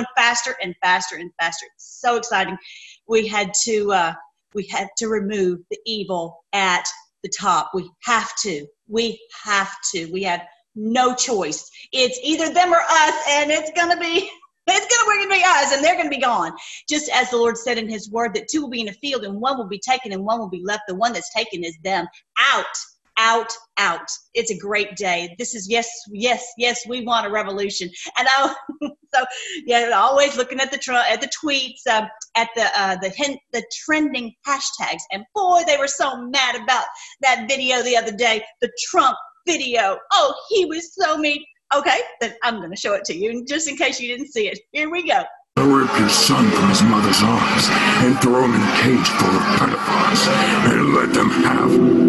going faster and faster and faster. It's so exciting. We had to uh, we had to remove the evil at the top. We have to. We have to. We have no choice. It's either them or us, and it's gonna be it's gonna gonna be us, and they're gonna be gone. Just as the Lord said in His Word that two will be in a field, and one will be taken, and one will be left. The one that's taken is them out out, out. It's a great day. This is yes, yes, yes. We want a revolution, and I so yeah, always looking at the tr- at the tweets, um, at the uh, the hint, the trending hashtags, and boy, they were so mad about that video the other day, the Trump video. Oh, he was so mean. Okay, then I'm going to show it to you, just in case you didn't see it. Here we go. Your son from his mother's arms and in a cage full of pedophiles and let them have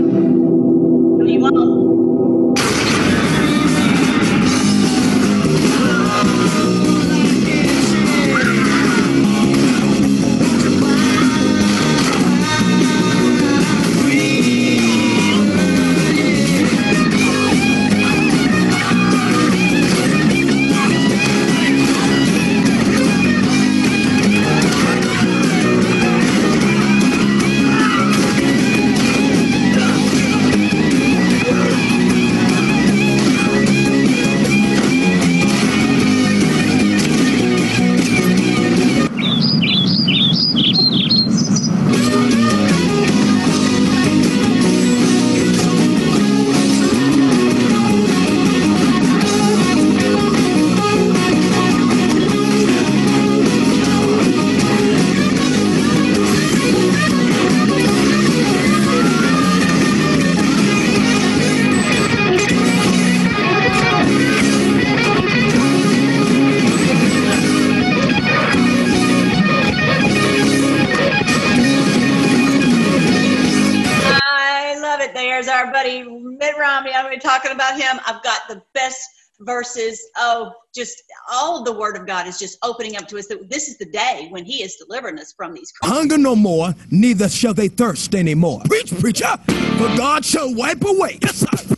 best verses. Oh, just all the word of God is just opening up to us that this is the day when he is delivering us from these. Crimes. Hunger no more, neither shall they thirst anymore. Preach, preacher, for God shall wipe away. Yes, sir.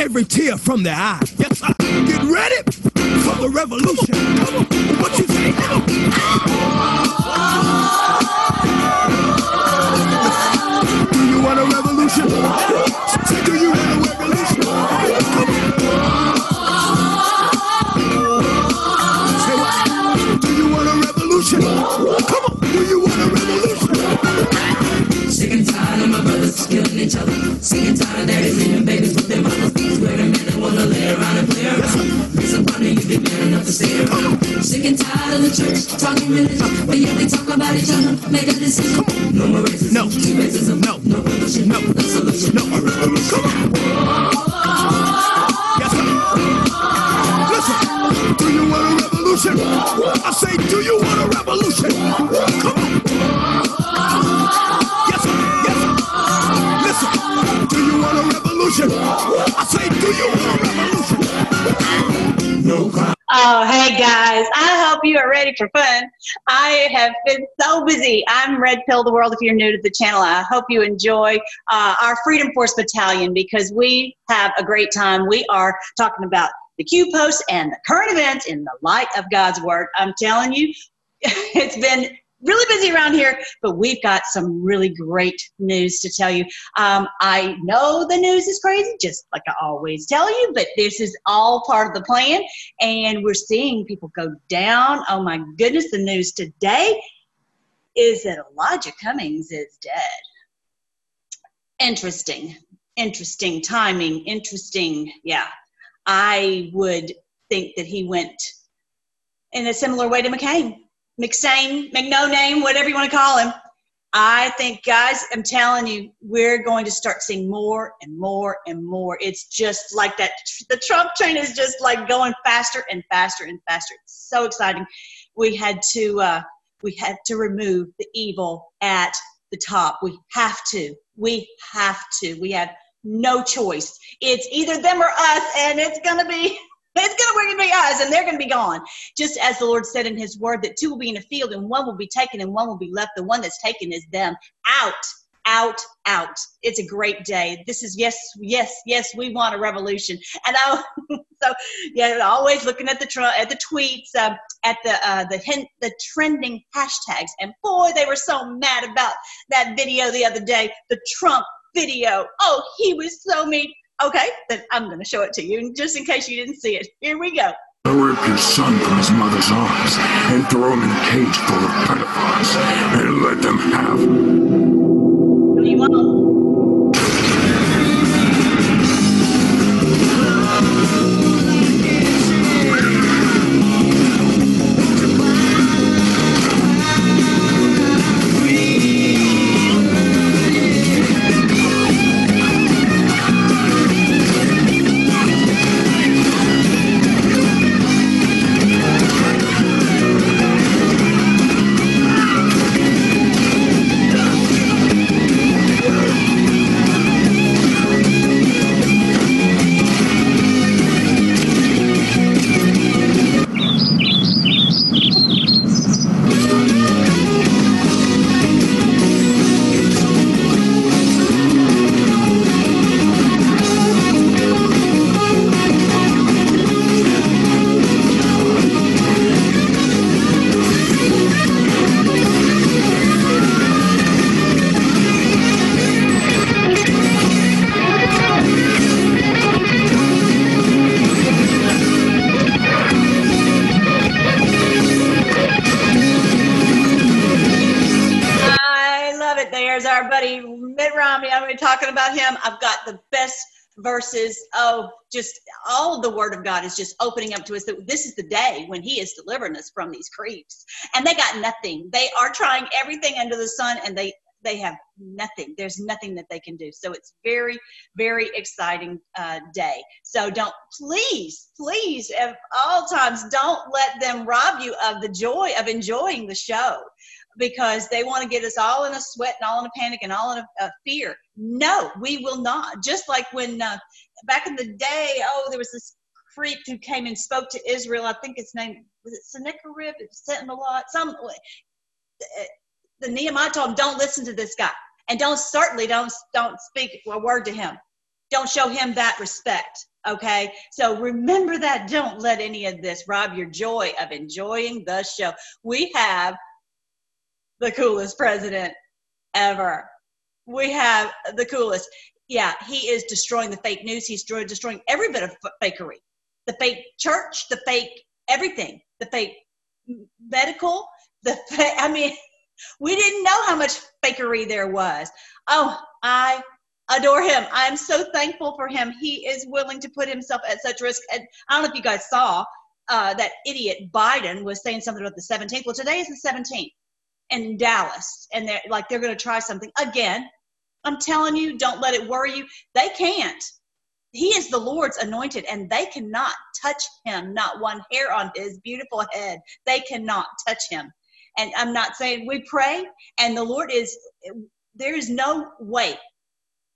Every tear from their eye. Yes, sir. Get ready for the revolution. Come on. What you say? Do each other. Sick and tired of leaving babies with their mothers. Swear to man that wanna lay around and play around. Listen, partner, you be man enough to stay around. Sick and tired of the church talking religion, but yet we talk about each other. Make a decision. No more racism. No. racism. No. No revolution. No. No solution. No. Come on. Listen. Do you want a revolution? I say, do you want a revolution? Come on. Revolution? I say, do you want a revolution? No crime. Oh, hey guys, I hope you are ready for fun. I have been so busy. I'm Red Pill the World if you're new to the channel. I hope you enjoy uh, our Freedom Force Battalion because we have a great time. We are talking about the Q posts and the current events in the light of God's Word. I'm telling you, it's been really busy around here, but we've got some really great news to tell you. Um, I know the news is crazy, just like I always tell you, but this is all part of the plan, and we're seeing people go down. Oh my goodness, the news today is that Elijah Cummings is dead. Interesting, interesting timing, interesting, yeah. I would think that he went in a similar way to McCain McSane, McNo name, whatever you want to call him. I think, guys, I'm telling you, we're going to start seeing more and more and more. It's just like that. The Trump train is just like going faster and faster and faster. It's so exciting. We had to, uh, we had to remove the evil at the top. We have to. We have to. We have no choice. It's either them or us, and it's going to be it's gonna we're gonna be us, and they're gonna be gone. Just as the Lord said in His Word that two will be in a field, and one will be taken, and one will be left. The one that's taken is them out, out, out. It's a great day. This is yes, yes, yes. We want a revolution, and I so yeah, always looking at the tr- at the tweets, uh, at the uh, the hint, the trending hashtags, and boy, they were so mad about that video the other day, the Trump video. Oh, he was so mean. Okay, then I'm going to show it to you, And just in case you didn't see it. Here we go. I Rip your son from his mother's arms and throw him in a cage full of pedophiles and let them have. What do you want? It. There's our buddy Mitt Romney. I've been talking about him. I've got the best verses. Oh, just all of the Word of God is just opening up to us that this is the day when He is delivering us from these creeps. And they got nothing. They are trying everything under the sun, and they they have nothing. There's nothing that they can do. So it's very, very exciting uh, day. So don't please, please, at all times, don't let them rob you of the joy of enjoying the show because they want to get us all in a sweat and all in a panic and all in a, a fear. No, we will not. Just like when uh, back in the day, oh, there was this creep who came and spoke to Israel. I think his name was it Sennacherib, Sentinelot, some. uh, The Nehemiah told him, "Don't listen to this guy, and don't certainly don't don't speak a word to him. Don't show him that respect." Okay, so remember that. Don't let any of this rob your joy of enjoying the show. We have the coolest president ever. We have the coolest. Yeah, he is destroying the fake news. He's destroying, every bit of fakery. The fake church, the fake everything, the fake medical, the I mean, we didn't know how much fakery there was. Oh, I adore him. I'm so thankful for him. He is willing to put himself at such risk. And I don't know if you guys saw uh, that idiot Biden was saying something about the 17th. Well, today is the 17th in Dallas, and they're like they're going to try something again. I'm telling you, don't let it worry you. They can't. He is the Lord's anointed, and they cannot touch him. Not one hair on his beautiful head. They cannot touch him. And I'm not saying we pray, and the Lord is. There is no way.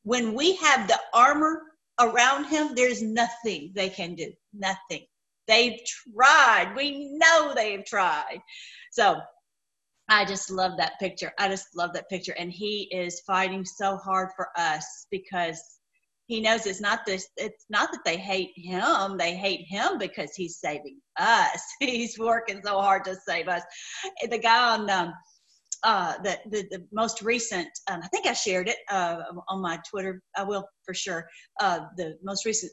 When we have the armor around him, there's nothing they can do. Nothing. They've tried. We know they've tried. So I just love that picture. I just love that picture. And he is fighting so hard for us because he knows it's not this it's not that they hate him. They hate him because he's saving us. He's working so hard to save us. The guy on um uh, the, the, the most recent, um, I think I shared it uh, on my Twitter. I will for sure. Uh, the most recent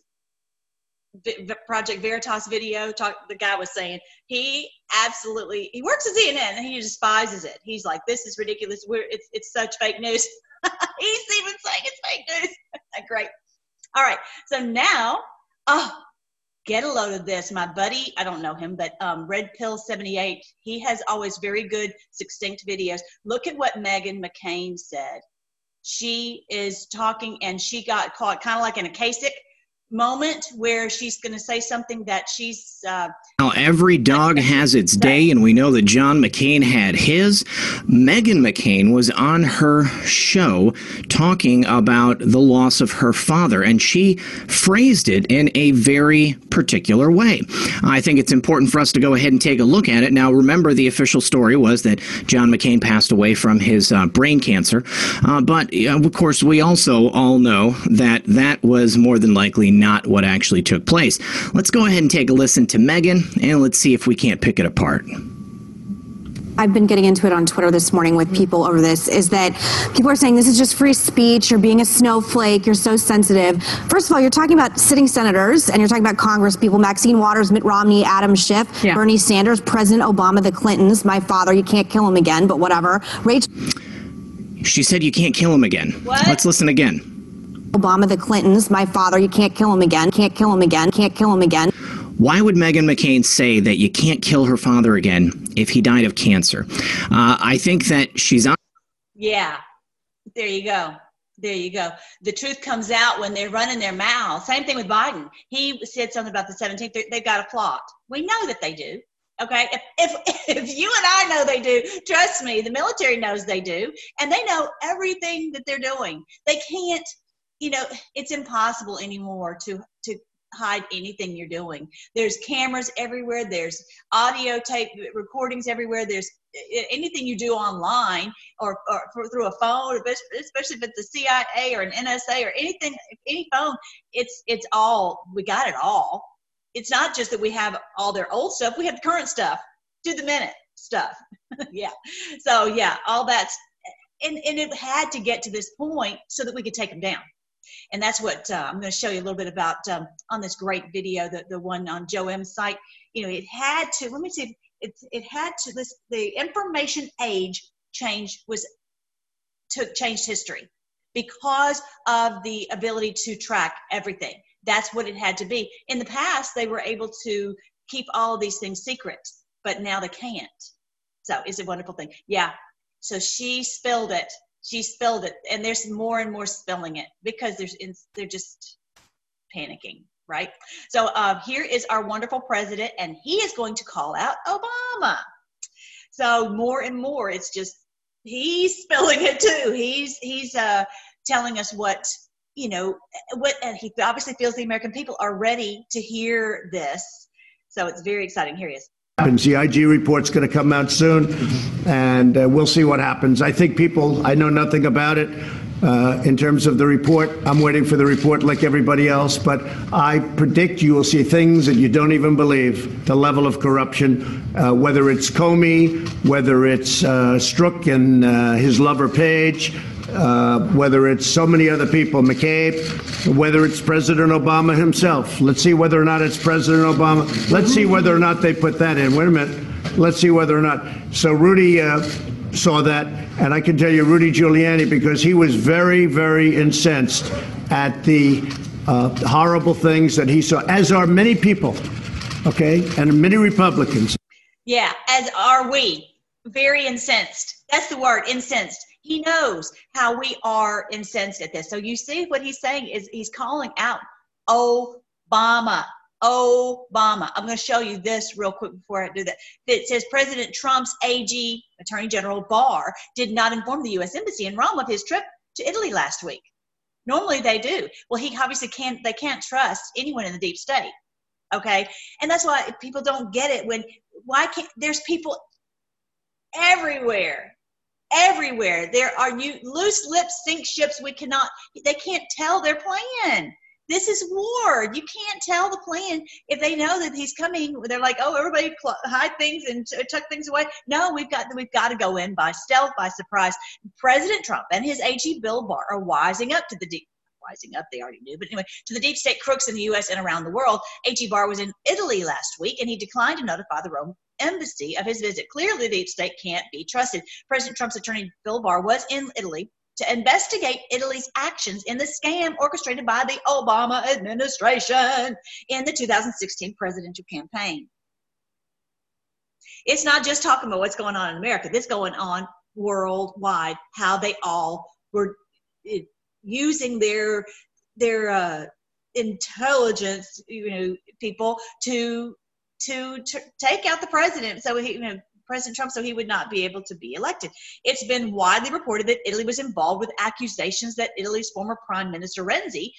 Project Veritas video, talk, the guy was saying he absolutely he works at CNN and he despises it. He's like, this is ridiculous. We're it's it's such fake news. He's even saying it's fake news. Great. All right. So now, oh, get a load of this. My buddy, I don't know him, but um, Red Pill 78, he has always very good, succinct videos. Look at what Meghan McCain said. She is talking and she got caught kind of like in a Kasich moment where she's going to say something that she's uh, every dog has its day, and we know that John McCain had his. Meghan McCain was on her show talking about the loss of her father, and she phrased it in a very particular way. I think it's important for us to go ahead and take a look at it. Now, remember, the official story was that John McCain passed away from his uh, brain cancer, uh, but of course, we also all know that that was more than likely not what actually took place. Let's go ahead and take a listen to Meghan, and let's see if we can't pick it apart. I've been getting into it on Twitter this morning with people over this is that people are saying this is just free speech. You're being a snowflake. You're so sensitive. First of all, you're talking about sitting senators and you're talking about Congress people Maxine Waters, Mitt Romney, Adam Schiff, Yeah. Bernie Sanders, President Obama, the Clintons, my father. You can't kill him again, but whatever. Rachel She said you can't kill him again. What? Let's listen again. Obama, the Clintons, my father. You can't kill him again. Can't kill him again. Can't kill him again. Why would Meghan McCain say that you can't kill her father again if he died of cancer? Uh, I think that she's on. Yeah, there you go. There you go. The truth comes out when they're running their mouths. Same thing with Biden. He said something about the 17th. They- They've got a plot. We know that they do. Okay. If, if, if you and I know they do, trust me, the military knows they do. And they know everything that they're doing. They can't, you know, it's impossible anymore to, to, hide anything you're doing there's cameras everywhere there's audio tape recordings everywhere there's anything you do online or, or for, through a phone, especially if it's the CIA or an NSA or anything, any phone, it's it's all we got it all. It's not just that we have all their old stuff; we have current stuff, to the minute stuff. yeah. So yeah, all that's and and it had to get to this point so that we could take them down. And that's what uh, I'm going to show you a little bit about um, on this great video, the, the one on Joe M's site. You know, it had to, let me see, it, it had to, this, the information age change was, took, changed history because of the ability to track everything. That's what it had to be. In the past, they were able to keep all these things secret, but now they can't. So it's a wonderful thing. Yeah. So she spilled it she spilled it and there's more and more spilling it because there's they're just panicking right? So uh, here is our wonderful president and he is going to call out obama. So more and more it's just he's spilling it too. He's he's uh, telling us what you know what and he obviously feels the american people are ready to hear this. So it's very exciting. Here he is. The IG report's going to come out soon, and uh, we'll see what happens. I think people, I know nothing about it uh, in terms of the report. I'm waiting for the report like everybody else, but I predict you will see things that you don't even believe. The level of corruption, uh, whether it's Comey, whether it's uh, Strzok and uh, his lover Page, uh, whether it's so many other people, McCabe, whether it's President Obama himself. Let's see whether or not it's President Obama. Let's see whether or not they put that in. Wait a minute. Let's see whether or not. So Rudy uh, saw that, and I can tell you, Rudy Giuliani, because he was very, very incensed at the uh, horrible things that he saw, as are many people, okay, and many Republicans. Yeah, as are we. Very incensed. That's the word, incensed. He knows how we are incensed at this. So you see what he's saying is he's calling out Obama. Obama. I'm going to show you this real quick before I do that. It says President Trump's AG, Attorney General Barr, did not inform the U.S. Embassy in Rome of his trip to Italy last week. Normally they do. Well, he obviously can't. They can't trust anyone in the deep state. Okay, and that's why people don't get it when why can't there's people everywhere everywhere there are new loose lips sink ships we cannot they can't tell their plan this is war. You can't tell the plan if they know that he's coming. They're like oh everybody hide things and tuck things away. No we've got we've got to go in by stealth by surprise. President trump and his ag bill Barr are wising up to the deep rising up they already knew but anyway to the deep state crooks in the us and around the world. Ag barr was in italy last week and he declined to notify the rome embassy of his visit. Clearly, the deep state can't be trusted. President Trump's attorney, Bill Barr, was in Italy to investigate Italy's actions in the scam orchestrated by the Obama administration in the 2016 presidential campaign. It's not just talking about what's going on in America, this going on worldwide, how they all were eh, using their their uh, intelligence, you know, people to to, take out the president. So he, you know, President Trump, so he would not be able to be elected. It's been widely reported that Italy was involved with accusations that Italy's former Prime Minister Renzi,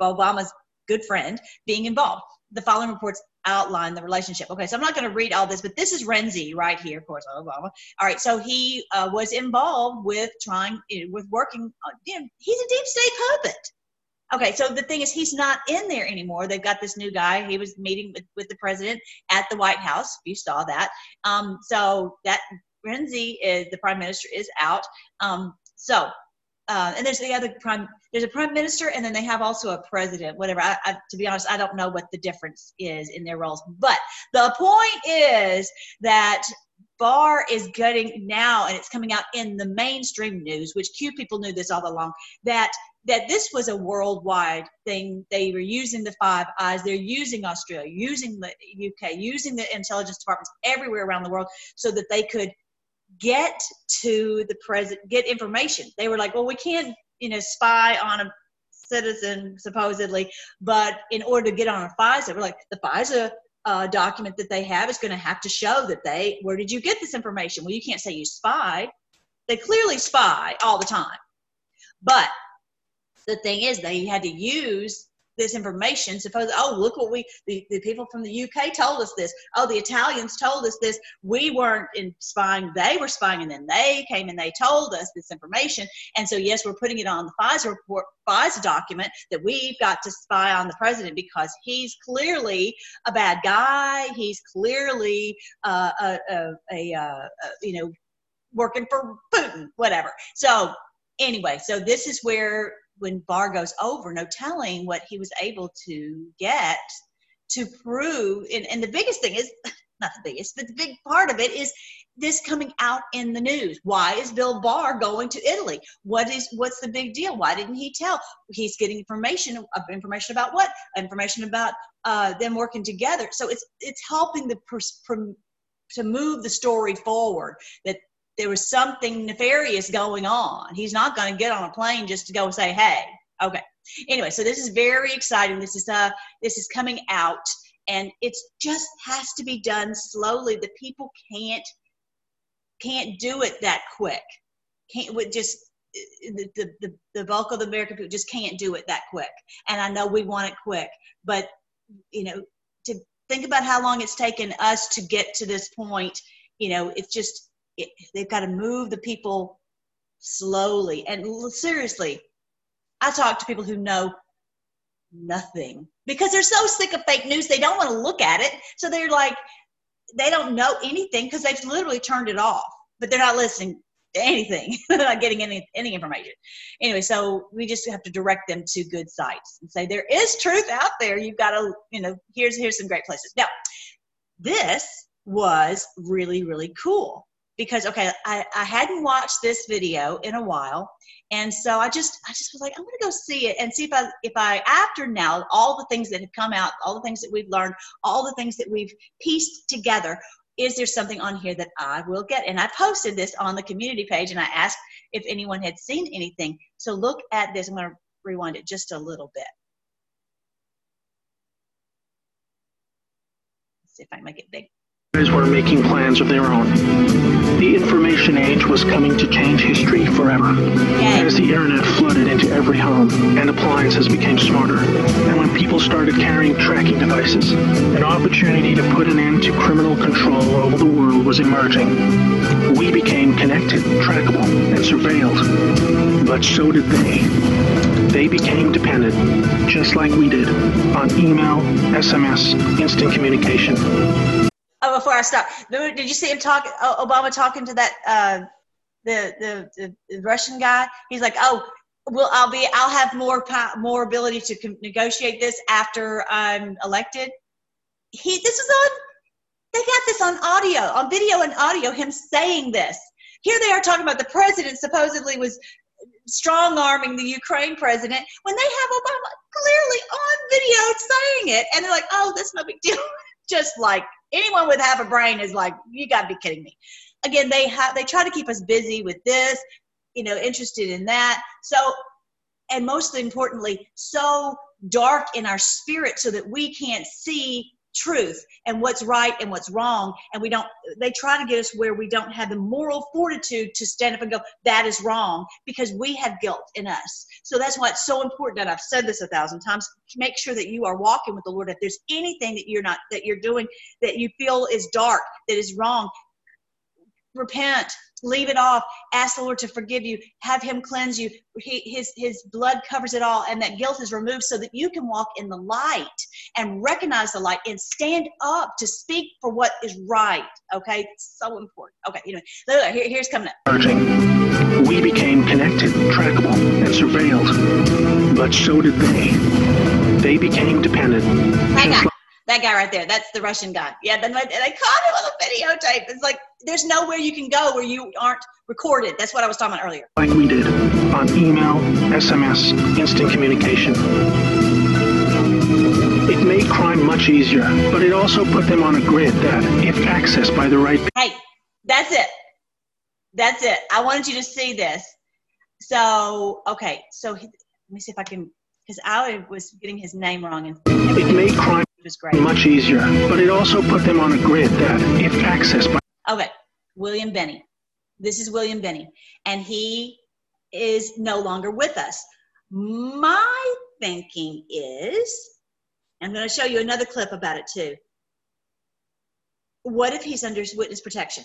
Obama's good friend, being involved. The following reports outline the relationship. Okay, so I'm not going to read all this, but this is Renzi right here, of course, Obama. All right, so he uh, was involved with trying, with working, on, you know, he's a deep state puppet. Okay, so the thing is, he's not in there anymore. They've got this new guy. He was meeting with, with the president at the White House. You saw that. Um, so that Renzi is the prime minister is out. Um, so, uh, and there's the other prime. There's a prime minister, and then they have also a president. Whatever. I, I, to be honest, I don't know what the difference is in their roles. But the point is that Barr is getting now, and it's coming out in the mainstream news, which Q people knew this all along, that that this was a worldwide thing. They were using the Five Eyes. They're using Australia, using the UK, using the intelligence departments everywhere around the world so that they could get to the president, get information. They were like, well, we can't, you know, spy on a citizen supposedly, but in order to get on a FISA, we're like, the FISA uh, document that they have is going to have to show that they, where did you get this information? Well, you can't say you spied. They clearly spy all the time. But the thing is they had to use this information. Suppose oh look what we the, the people from the uk told us this. Oh the italians told us this. We weren't in spying. They were spying and then they came and they told us this information. And so yes we're putting it on the FISA report FISA document that we've got to spy on the president because he's clearly a bad guy. He's clearly uh, a, a, a, uh, a you know working for putin whatever. So anyway so this is where when Barr goes over, no telling what he was able to get to prove. And, and the biggest thing is not the biggest, but the big part of it is this coming out in the news. Why is Bill Barr going to Italy? What is what's the big deal? Why didn't he tell? He's getting information of information about what? Information about uh, them working together. So it's it's helping the pers- to move the story forward that there was something nefarious going on. He's not going to get on a plane just to go say, "Hey." Okay. Anyway, so this is very exciting. This is uh this is coming out and it just has to be done slowly. The people can't can't do it that quick. Can't with just the, the, the bulk of the American people just can't do it that quick. And I know we want it quick, but you know, to think about how long it's taken us to get to this point, you know, it's just it, they've got to move the people slowly. And seriously i talk to people who know nothing because they're so sick of fake news they don't want to look at it. So they're like they don't know anything because they've literally turned it off but they're not listening to anything they're not getting any any information. Anyway so we just have to direct them to good sites and say there is truth out there. You've got to you know here's here's some great places. Now this was really really cool because okay I, I hadn't watched this video in a while. And so i just i just was like i'm going to go see it and see if i if i after now all the things that have come out all the things that we've learned all the things that we've pieced together is there something on here that i will get? And i posted this on the community page and i asked if anyone had seen anything. So look at this. I'm going to rewind it just a little bit. Let's see if i can make it big. Were making plans of their own. The information age was coming to change history forever. As the internet flooded into every home and appliances became smarter, and when people started carrying tracking devices, an opportunity to put an end to criminal control over the world was emerging. We became connected, trackable, and surveilled. But so did they. They became dependent, just like we did, on email, SMS, instant communication. Oh, before I stop, did you see him talk? Obama talking to that uh, the, the the Russian guy? He's like, "Oh, well, I'll be, I'll have more more ability to negotiate this after I'm elected." He, this is on. They got this on audio, on video and audio. Him saying this. Here they are talking about the president supposedly was strong arming the Ukraine president when they have Obama clearly on video saying it, and they're like, "Oh, that's no big deal." Just like anyone with half a brain is like, you got to be kidding me. Again, they have they try to keep us busy with this, you know, interested in that. So, and most importantly, so dark in our spirit so that we can't see truth and what's right and what's wrong and we don't they try to get us where we don't have the moral fortitude to stand up and go that is wrong because we have guilt in us so that's why it's so important that i've said this a thousand times. Make sure that you are walking with the lord. If there's anything that you're not that you're doing that you feel is dark that is wrong repent. Leave it off. Ask the lord to forgive you. Have him cleanse you. He, his his blood covers it all and that guilt is removed so that you can walk in the light and recognize the light and stand up to speak for what is right. Okay? So important. Okay you know here, here's coming up. We became connected trackable and surveilled. But so did they. They became dependent that guy right there that's the russian guy yeah then I caught him on the videotape it's like there's nowhere you can go where you aren't recorded. That's what I was talking about earlier. Like we did on email, SMS, instant communication. It made crime much easier, but it also put them on a grid that, if accessed by the right Hey, that's it. That's it. I wanted you to see this. So, okay, so he, let me see if I can, because I was getting his name wrong. And it made crime was great. much easier, but it also put them on a grid that, if accessed by Okay, William Binney. This is William Binney, and he is no longer with us. My thinking is, I'm going to show you another clip about it too. What if he's under witness protection?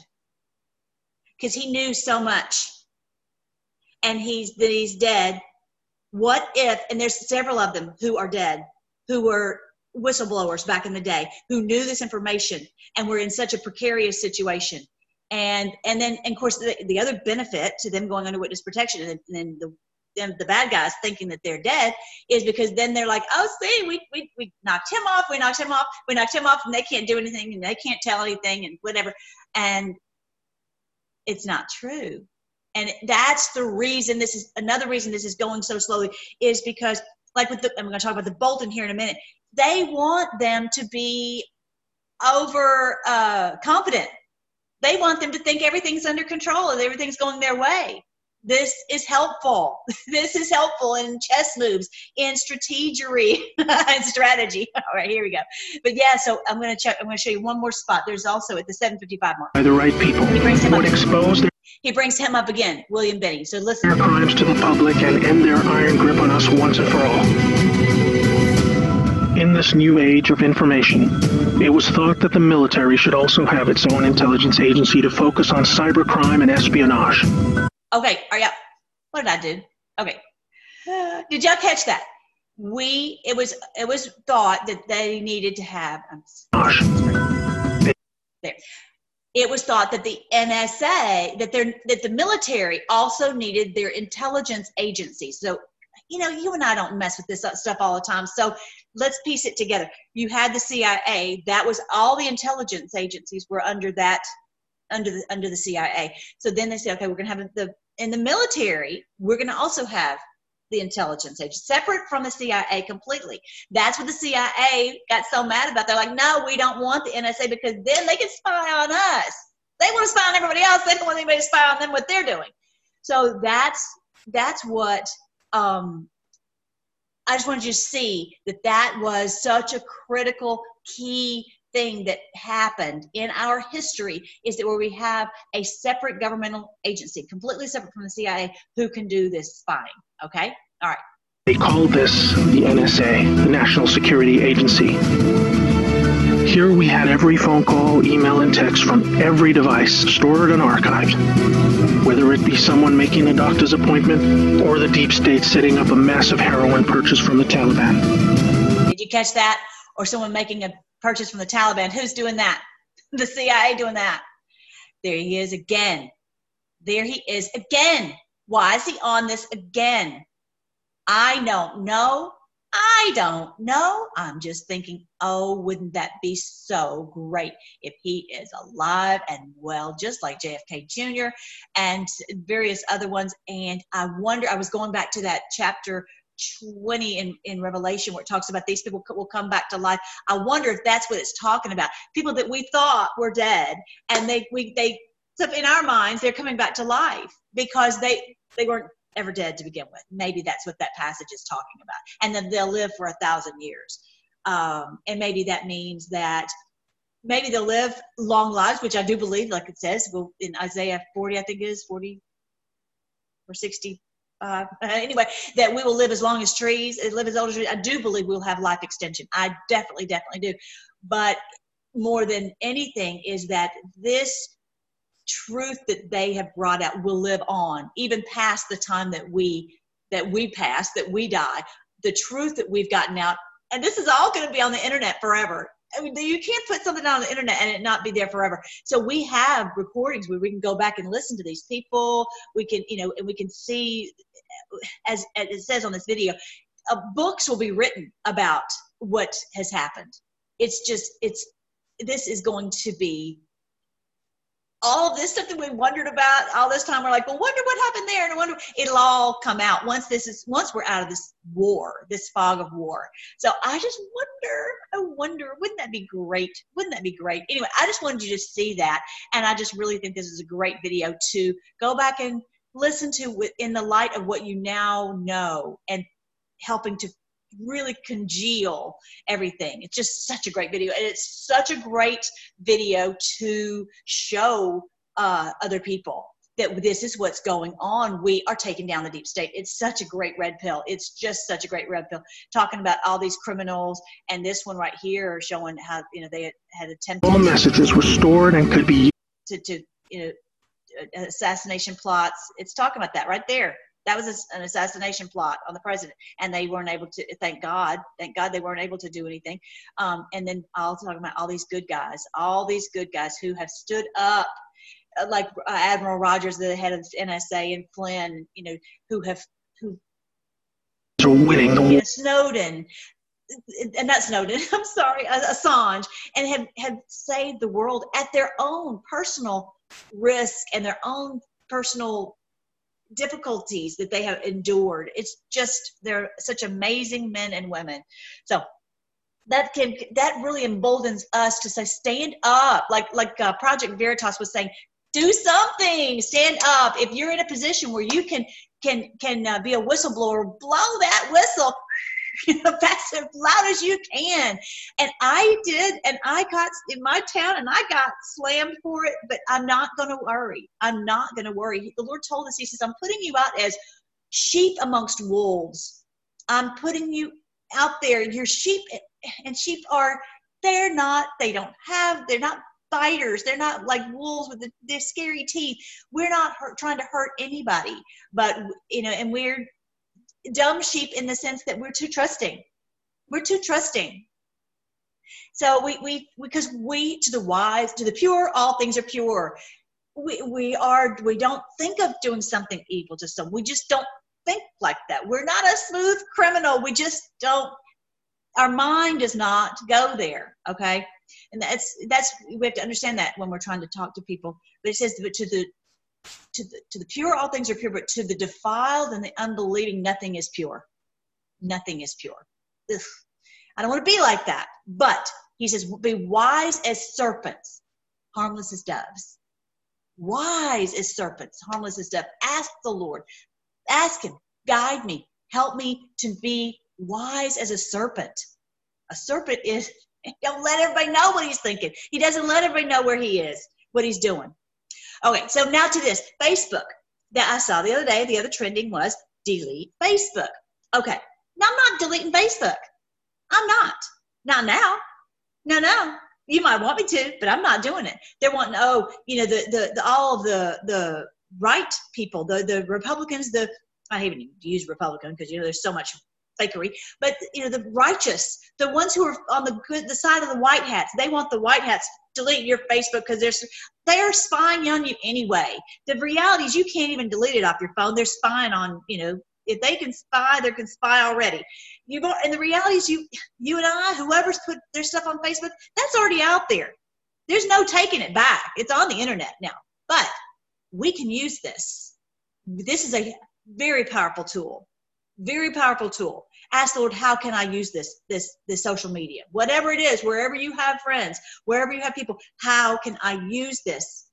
Because he knew so much, and he's that he's dead. What if? And there's several of them who are dead, who were whistleblowers back in the day who knew this information and were in such a precarious situation. And and then and of course the, the other benefit to them going under witness protection and then the them the bad guys thinking that they're dead is because then they're like oh see we, we we knocked him off we knocked him off we knocked him off and they can't do anything and they can't tell anything and whatever. And it's not true. And that's the reason this is another reason this is going so slowly is because like with the i'm going to talk about the bolton here in a minute they want them to be over uh, confident. They want them to think everything's under control and everything's going their way. This is helpful. This is helpful in chess moves, in strategery and strategy. All right, here we go. But yeah, so I'm going to check. I'm going to show you one more spot. There's also at the 755 mark. By the right people. He brings him up. expose their he brings him up again, William Binney. So listen. Their crimes to the public and end their iron grip on us once and for all. In this new age of information, it was thought that the military should also have its own intelligence agency to focus on cybercrime and espionage. Okay, are you? What did I do? Okay, did y'all catch that? We it was it was thought that they needed to have. there. It was thought that the NSA that they're that the military also needed their intelligence agency. So you know, you and I don't mess with this uh, stuff all the time. So let's piece it together. You had the CIA. That was all the intelligence agencies were under that, under the under the CIA. So then they said, okay, we're going to have the in the military. We're going to also have the intelligence agency separate from the CIA completely. That's what the CIA got so mad about. They're like, no, we don't want the NSA because then they can spy on us. They want to spy on everybody else. They don't want anybody to spy on them what they're doing. So that's that's what um, I just wanted you to see that that was such a critical key thing that happened in our history is that where we have a separate governmental agency, completely separate from the CIA, who can do this spying. Okay? All right. They call this the NSA, the National Security Agency. Here we had every phone call, email, and text from every device stored and archived. Whether it be someone making a doctor's appointment or the deep state setting up a massive heroin purchase from the Taliban. Did you catch that? Or someone making a purchase from the Taliban? Who's doing that? The CIA doing that. There he is again. There he is again. Why is he on this again? I don't know. I don't know. I'm just thinking, oh, wouldn't that be so great if he is alive and well, just like JFK Jr. and various other ones. And I wonder, I was going back to that chapter 20 in, in Revelation where it talks about these people will come back to life. I wonder if that's what it's talking about. People that we thought were dead and they, we, they, so in our minds, they're coming back to life because they, they weren't ever dead to begin with. Maybe that's what that passage is talking about. And then they'll live for a thousand years. Um, and maybe that means that maybe they'll live long lives, which I do believe, like it says in Isaiah 40, I think it is 40 or 60. Uh, anyway, that we will live as long as trees, live as old as trees. I do believe we'll have life extension. I definitely, definitely do. But more than anything is that this truth that they have brought out will live on even past the time that we that we pass that we die the truth that we've gotten out and this is all going to be on the internet forever I mean, you can't put something on the internet and it not be there forever. So we have recordings where we can go back and listen to these people. We can, you know, and we can see, as, as it says on this video, uh, books will be written about what has happened. It's just, it's, this is going to be all this stuff that we wondered about all this time we're like well wonder what happened there and I wonder it'll all come out once this is once we're out of this war this fog of war. So i just wonder i wonder wouldn't that be great? Wouldn't that be great? Anyway i just wanted you to see that and i just really think this is a great video to go back and listen to in the light of what you now know and helping to really congeal everything. It's just such a great video. And it's such a great video to show uh, other people that this is what's going on. We are taking down the deep state. It's such a great red pill. It's just such a great red pill. Talking about all these criminals, and this one right here showing how you know they had, attempted. All messages were stored and could be to to you know assassination plots. It's talking about that right there that was a, an assassination plot on the president and they weren't able to thank god thank god they weren't able to do anything um, and then i'll talk about all these good guys all these good guys who have stood up uh, like uh, admiral rogers the head of the nsa and flynn you know who have who are winning the war. snowden and not Snowden, I'm sorry, Assange, and have, have saved the world at their own personal risk and their own personal difficulties that they have endured. It's just they're such amazing men and women. So that can that really emboldens us to say stand up like like uh, project veritas was saying do something stand up if you're in a position where you can can can uh, be a whistleblower blow that whistle fast as loud as you can. And I did, and I got in my town and I got slammed for it, but I'm not going to worry. I'm not going to worry. The Lord told us, He says, I'm putting you out as sheep amongst wolves. I'm putting you out there. Your sheep, and sheep are, they're not, they don't have, they're not fighters. They're not like wolves with the, the scary teeth. We're not hurt, trying to hurt anybody, but you know, and we're dumb sheep in the sense that we're too trusting. We're too trusting. So we, we because we to the wise, to the pure, all things are pure. We, we are we don't think of doing something evil to someone. We just don't think like that. We're not a smooth criminal. We just don't our mind does not go there. Okay. And that's that's we have to understand that when we're trying to talk to people. But it says but to the to the, to the pure, all things are pure, but to the defiled and the unbelieving, nothing is pure. Nothing is pure. Ugh. I don't want to be like that. But he says, be wise as serpents, harmless as doves. Wise as serpents, harmless as doves. Ask the Lord. Ask him, guide me, help me to be wise as a serpent. A serpent is, don't let everybody know what he's thinking. He doesn't let everybody know where he is, what he's doing. Okay, so now to this Facebook that I saw the other day. The other trending was delete Facebook. Okay, now I'm not deleting Facebook. I'm not. Not now. No, no. You might want me to, but I'm not doing it. They're wanting, oh, you know, the the, the all of the the right people, the the Republicans, the I hate even use Republican because you know there's so much fakery, but you know the righteous, the ones who are on the good the side of the white hats, they want the white hats delete your Facebook because they're they're spying on you anyway. The reality is you can't even delete it off your phone. They're spying on you know if they can spy, they can spy already. You and the reality is you you and I, whoever's put their stuff on Facebook, that's already out there. There's no taking it back. It's on the internet now. But we can use this. This is a very powerful tool. Very powerful tool ask the lord how can i use this this this social media whatever it is wherever you have friends wherever you have people how can i use this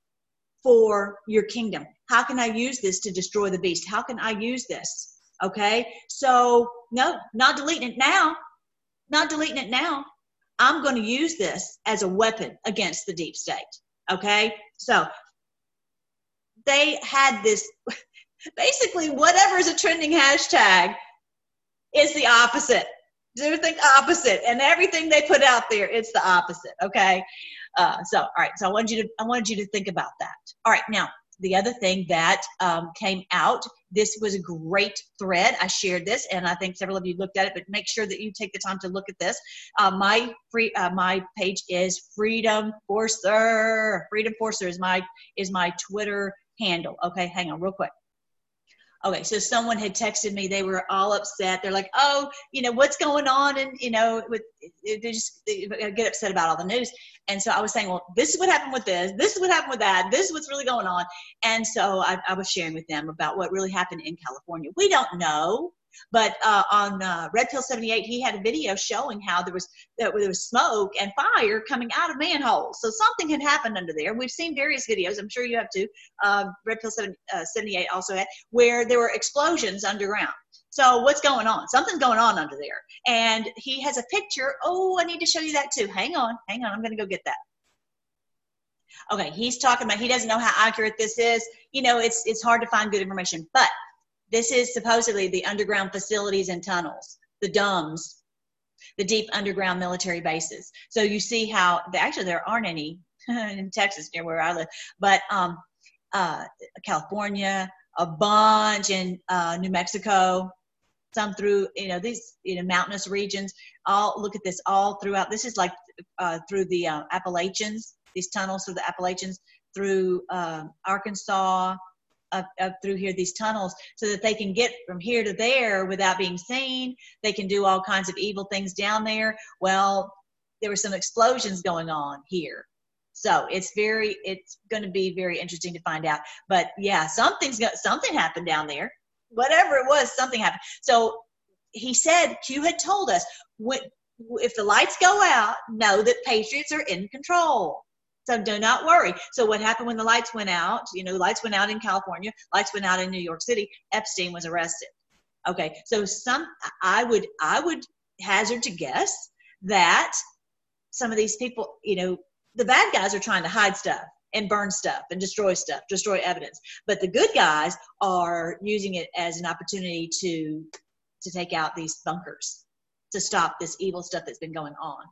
for your kingdom? How can I use this to destroy the beast? How can I use this? Okay. So, no, not deleting it now. Not deleting it now. I'm going to use this as a weapon against the deep state. Okay. So, they had this basically, whatever is a trending hashtag is the opposite. Do think opposite, and everything they put out there, it's the opposite. Okay. Uh, so, all right. So I wanted you to I wanted you to think about that. All right. Now, the other thing that um, came out this was a great thread i shared this and i think several of you looked at it but make sure that you take the time to look at this uh, my free uh, my page is freedom forcer freedom forcer is my is my twitter handle okay hang on real quick okay so someone had texted me they were all upset. They're like oh you know what's going on? And you know with they just they get upset about all the news. And so i was saying well this is what happened with this. This is what happened with that. This is what's really going on. And so i, I was sharing with them about what really happened in california. We don't know but uh, on uh, Red Pill 78, he had a video showing how there was that there was smoke and fire coming out of manholes. So something had happened under there. We've seen various videos. I'm sure you have too. Uh, Red Pill 7, uh, 78 also had where there were explosions underground. So what's going on? Something's going on under there. And he has a picture. Oh, I need to show you that too. Hang on, hang on. I'm going to go get that. Okay, he's talking about he doesn't know how accurate this is. You know, it's it's hard to find good information, but this is supposedly the underground facilities and tunnels, the DUMBs, the deep underground military bases. So you see how actually there aren't any in Texas near where I live, but um, uh, California, a bunch in uh, New Mexico, some through you know these you know mountainous regions. All look at this all throughout. This is like uh, through the uh, Appalachians, these tunnels through the Appalachians, through uh, Arkansas, up, up through here, these tunnels, so that they can get from here to there without being seen. They can do all kinds of evil things down there. Well, there were some explosions going on here. So it's very, it's going to be very interesting to find out. But yeah, something's got something happened down there. Whatever it was, something happened. So he said, Q had told us, if the lights go out, know that patriots are in control. So do not worry. So what happened when the lights went out? You know, lights went out in California, lights went out in New York City. Epstein was arrested. Okay, so some I would I would hazard to guess that some of these people, you know, the bad guys are trying to hide stuff and burn stuff and destroy stuff, destroy evidence. But the good guys are using it as an opportunity to to take out these bunkers, to stop this evil stuff that's been going on.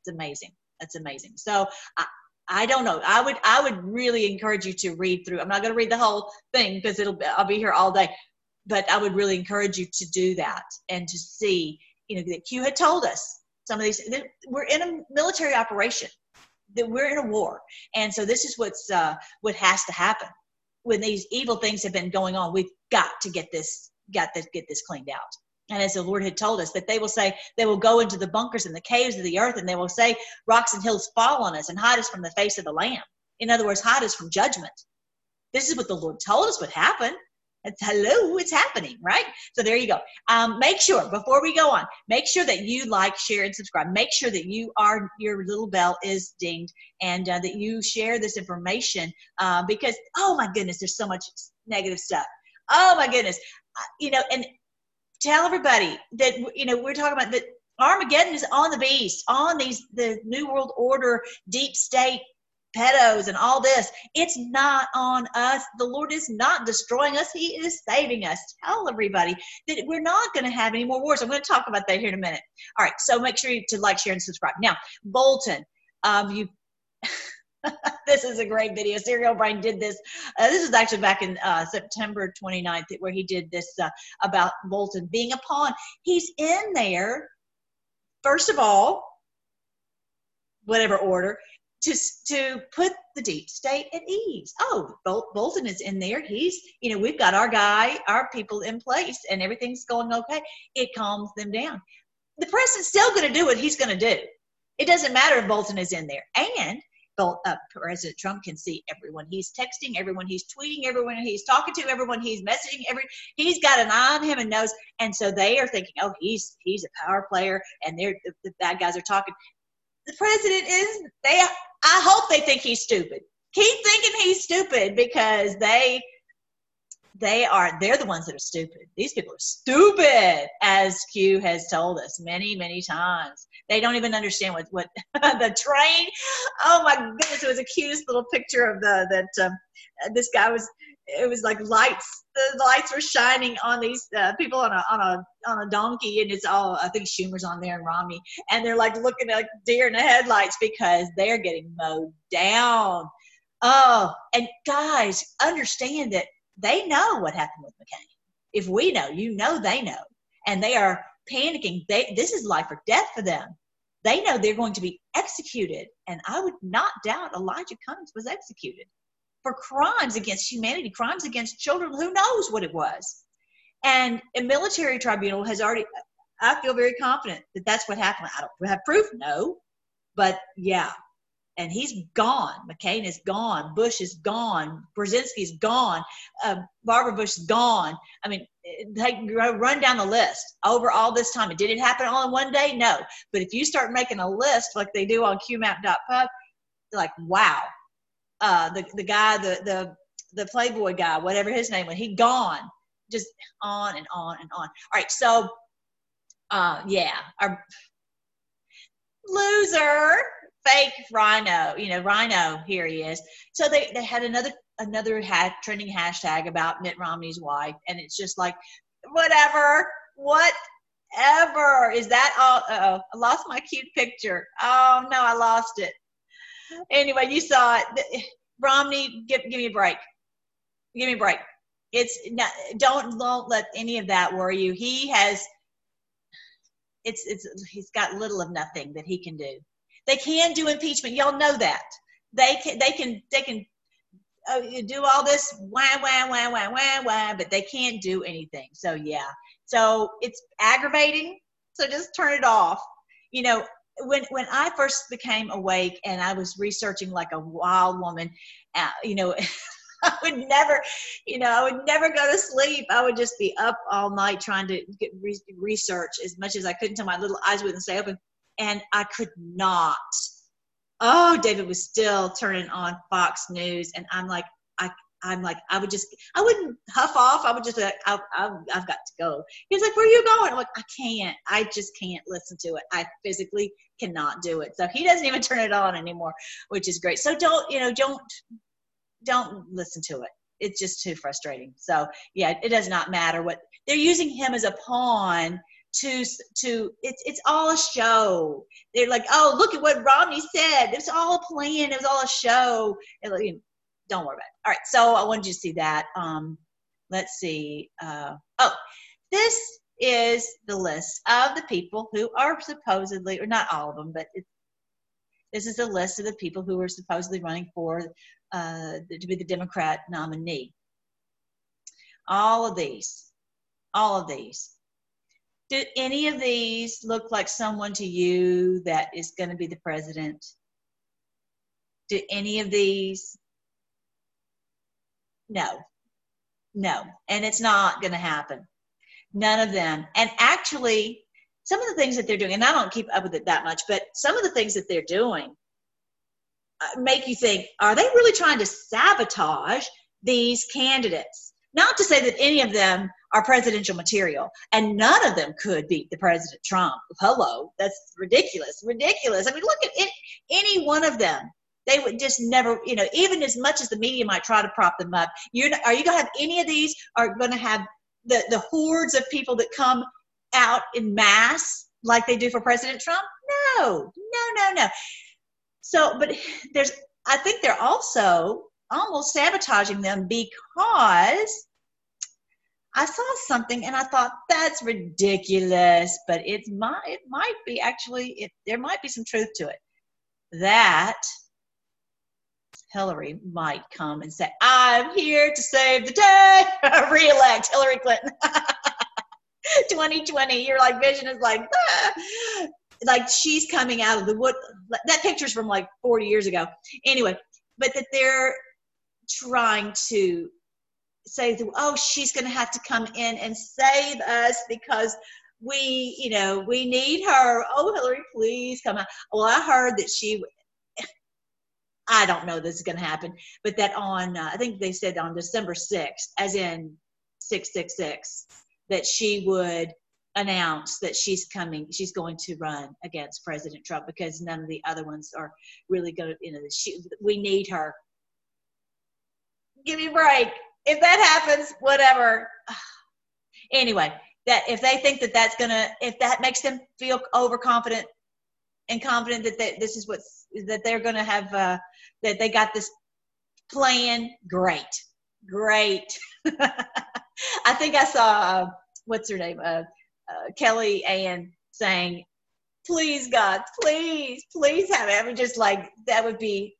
It's amazing. That's amazing. So I, I don't know. I would I would really encourage you to read through. I'm not going to read the whole thing because it'll I'll be here all day, but I would really encourage you to do that and to see. You know that Q had told us some of these. We're in a military operation. That we're in a war, and so this is what's uh, what has to happen when these evil things have been going on. We've got to get this got to get this cleaned out. And as the Lord had told us, that they will say, they will go into the bunkers and the caves of the earth, and they will say, Rocks and hills fall on us and hide us from the face of the Lamb. In other words, hide us from judgment. This is what the Lord told us would happen. It's hello, it's happening, right? So there you go. Um, make sure before we go on, make sure that you like, share, and subscribe. Make sure that you are your little bell is dinged and uh, that you share this information uh, because oh my goodness, there's so much negative stuff. Oh my goodness, uh, you know, and tell everybody that you know we're talking about that Armageddon is on the beast, on these the New World Order, deep state pedos and all this. It's not on us. The Lord is not destroying us. He is saving us. Tell everybody that we're not going to have any more wars. I'm going to talk about that here in a minute. All right. So make sure you to like, share, and subscribe. Now, Bolton, um, you. this is a great video. Serial O'Brien did this. Uh, this is actually back in uh, September 29th where he did this uh, about Bolton being a pawn. He's in there, first of all, whatever order, to, to put the deep state at ease. Oh, Bol- Bolton is in there. He's, you know, we've got our guy, our people in place, and everything's going okay. It calms them down. The president's still going to do what he's going to do. It doesn't matter if Bolton is in there. And President Trump can see everyone he's texting, everyone he's tweeting, everyone he's talking to, everyone he's messaging. Every he's got an eye on him and knows, and so they are thinking, oh, he's he's a power player, and they're the, the bad guys are talking. The president is they. I hope they think he's stupid. keep thinking he's stupid because they they are they're the ones that are stupid. These people are stupid as q has told us many many times. They don't even understand what what the train. Oh my goodness it was the cutest little picture of the that um, this guy was it was like lights the lights were shining on these uh, people on a on a on a donkey and it's all i think schumer's on there and romney and they're like looking like deer in the headlights because they're getting mowed down. Oh and guys understand that they know what happened with mccain if we know you know they know and they are panicking they this is life or death for them they know they're going to be executed and i would not doubt elijah cummings was executed for crimes against humanity, crimes against children. Who knows what it was? And a military tribunal has already, I feel very confident that that's what happened. I don't have proof, no, but yeah. And he's gone. McCain is gone. Bush is gone. Brzezinski is gone. Uh, Barbara Bush is gone. I mean, they run down the list over all this time. Did it happen all in one day? No. But if you start making a list like they do on QMap.pub, like, wow, uh, the the guy, the the the Playboy guy, whatever his name was, he gone. Just on and on and on. All right, so uh, yeah, our loser, fake RINO. You know, RINO. Here he is. So they they had another another trending hashtag about Mitt Romney's wife, and it's just like whatever, whatever. Is that all? oh, I lost my cute picture. Oh no, I lost it anyway, you saw it. Romney, give, give me a break. Give me a break. It's not, don't don't let any of that worry you. He has it's it's he's got little of nothing that he can do. They can do impeachment. Y'all know that. They can they can they can uh, do all this wah wah wah wah wah wah, but they can't do anything. So yeah. So it's aggravating. So just turn it off. You know, when when I first became awake and I was researching like a wild woman, uh, you know, I would never, you know, I would never go to sleep. I would just be up all night trying to get re- research as much as I could until my little eyes wouldn't stay open, and I could not. Oh, David was still turning on Fox News, and I'm like, I I'm like, I would just, I wouldn't huff off. I would just, like, I, I, I've got to go. He's like, where are you going? I'm like, I can't. I just can't listen to it. I physically cannot do it. So he doesn't even turn it on anymore, which is great. So don't, you know, don't, don't listen to it. It's just too frustrating. So yeah, it does not matter what they're using him as a pawn to to it's it's all a show. They're like, oh, look at what Romney said. It's all a plan. It was all a show. And, don't worry about it. All right, so I wanted you to see that. Um, let's see. Uh, oh, this is the list of the people who are supposedly, or not all of them, but it, this is the list of the people who are supposedly running for uh, to be the Democrat nominee. All of these, all of these. Do any of these look like someone to you that is going to be the president? Do any of these no, no. And it's not going to happen. None of them. And actually, some of the things that they're doing, and I don't keep up with it that much, but some of the things that they're doing uh, make you think, are they really trying to sabotage these candidates? Not to say that any of them are presidential material, and none of them could beat the President Trump. Hello, that's ridiculous, ridiculous. I mean, look at it, any one of them they would just never, you know, even as much as the media might try to prop them up, you're are you going to have any of these are going to have the, the hordes of people that come out in mass like they do for President Trump? No, no, no, no. So, but there's, I think they're also almost sabotaging them because I saw something and I thought that's ridiculous, but it's my it might be actually it there might be some truth to it. That Hillary might come and say, I'm here to save the day, re-elect Hillary Clinton. 2020, you're like, vision is like, ah. like she's coming out of the wood. That picture's from like 40 years ago. Anyway, but that they're trying to say, oh, she's going to have to come in and save us because we, you know, we need her. Oh, Hillary, please come out. Well, I heard that she I don't know this is going to happen, but that on, uh, I think they said on December 6th, as in 666, that she would announce that she's coming, she's going to run against President Trump because none of the other ones are really going to, you know, she, we need her. Give me a break. If that happens, whatever. Anyway, that if they think that that's to, if that makes them feel overconfident and confident that they, this is what's, that they're to have, uh, that they got this plan, great. Great. I think I saw, uh, what's her name? Uh, uh, Kellyanne saying, please God, please, please have it. I mean, just like that would be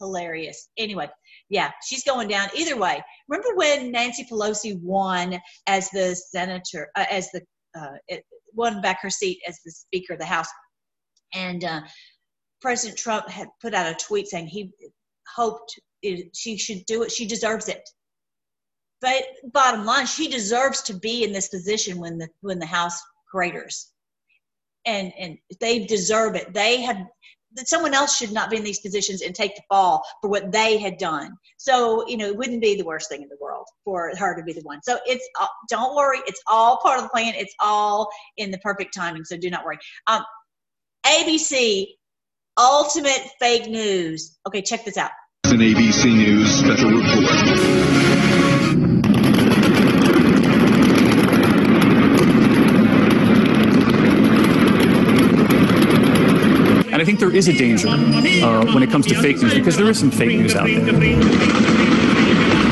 hilarious. Anyway, yeah, she's going down either way. Remember when Nancy Pelosi won as the senator, uh, as the uh, won back her seat as the Speaker of the House, and uh, President Trump had put out a tweet saying he hoped it, she should do it. She deserves it. But bottom line, she deserves to be in this position when the when the House craters, and and they deserve it. They have someone else should not be in these positions and take the fall for what they had done. So you know, it wouldn't be the worst thing in the world for her to be the one. So it's uh, don't worry, it's all part of the plan. It's all in the perfect timing. So do not worry. Um, ABC ultimate fake news. Okay, check this out. An ABC News special report. And I think there is a danger uh, when it comes to fake news because there is some fake news out there.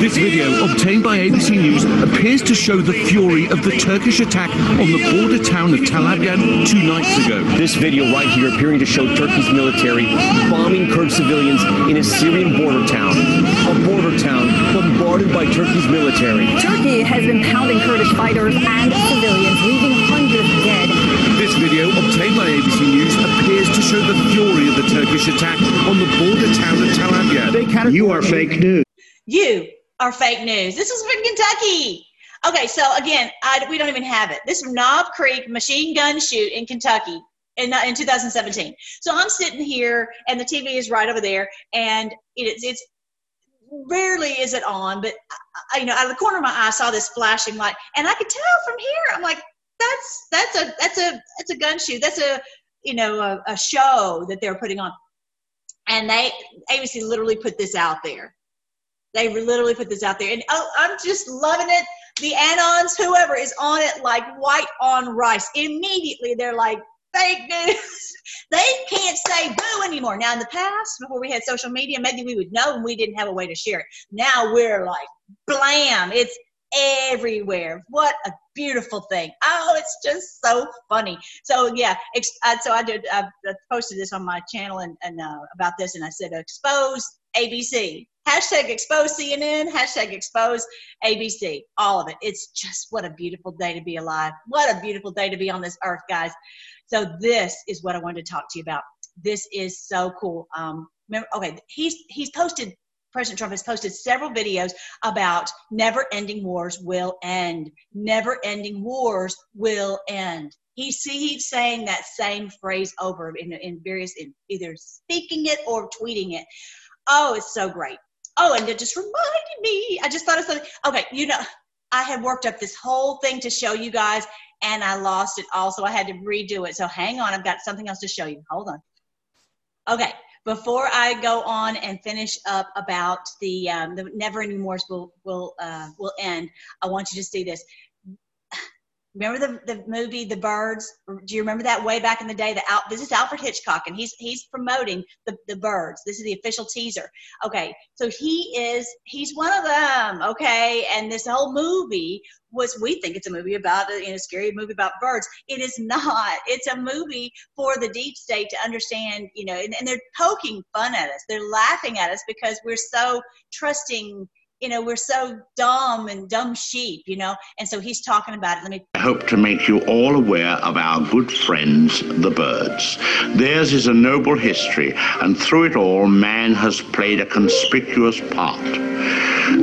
This video, obtained by ABC News, appears to show the fury of the Turkish attack on the border town of Tel Abyad two nights ago. This video right here appearing to show Turkey's military bombing Kurd civilians in a Syrian border town. A border town bombarded by Turkey's military. Turkey has been pounding Kurdish fighters and civilians, leaving hundreds dead. This video, obtained by ABC News, appears to show the fury of the Turkish attack on the border town of Tel Abyad. You are fake news. You are fake news. This was from Kentucky. Okay, so again, I, we don't even have it. This is Knob Creek machine gun shoot in Kentucky in, uh, in 2017. So I'm sitting here, and the TV is right over there, and it's it's rarely is it on, but I, you know, out of the corner of my eye, I saw this flashing light, and I could tell from here. I'm like, that's that's a that's a that's a gun shoot. That's a you know a, a show that they're putting on, and they ABC literally put this out there. They literally put this out there, and oh, I'm just loving it. The anons, whoever is on it, like white on rice. Immediately, they're like fake news. they can't say boo anymore. Now, in the past, before we had social media, maybe we would know and we didn't have a way to share it. Now we're like, blam! It's everywhere. What a beautiful thing. Oh, it's just so funny. So yeah, ex- uh, so I did. I posted this on my channel and, and uh, about this, and I said expose ABC. Hashtag expose CNN. Hashtag expose ABC. All of it. It's just what a beautiful day to be alive. What a beautiful day to be on this earth, guys. So this is what I wanted to talk to you about. This is so cool. Um, remember, okay, he's he's posted President Trump has posted several videos about never ending wars will end. Never ending wars will end. He saying that same phrase over in, in various, in either speaking it or tweeting it. Oh, it's so great. Oh, and it just reminded me, I just thought of something. Okay, you know, I had worked up this whole thing to show you guys and I lost it all, so I had to redo it. So hang on, I've got something else to show you. Hold on. Okay, before I go on and finish up about the um, the never wars will will uh, will end, I want you to see this. Remember the, the movie The Birds? Do you remember that way back in the day? The Al, this is Alfred Hitchcock, and he's he's promoting the, the Birds. This is the official teaser. Okay, so he is he's one of them. Okay, and this whole movie was we think it's a movie about you know, scary movie about birds. It is not. It's a movie for the deep state to understand. You know, and, and they're poking fun at us. They're laughing at us because we're so trusting you know, we're so dumb and dumb sheep, you know. And so he's talking about it. Let me. I hope to make you all aware of our good friends, the birds. Theirs is a noble history, and through it all, man has played a conspicuous part.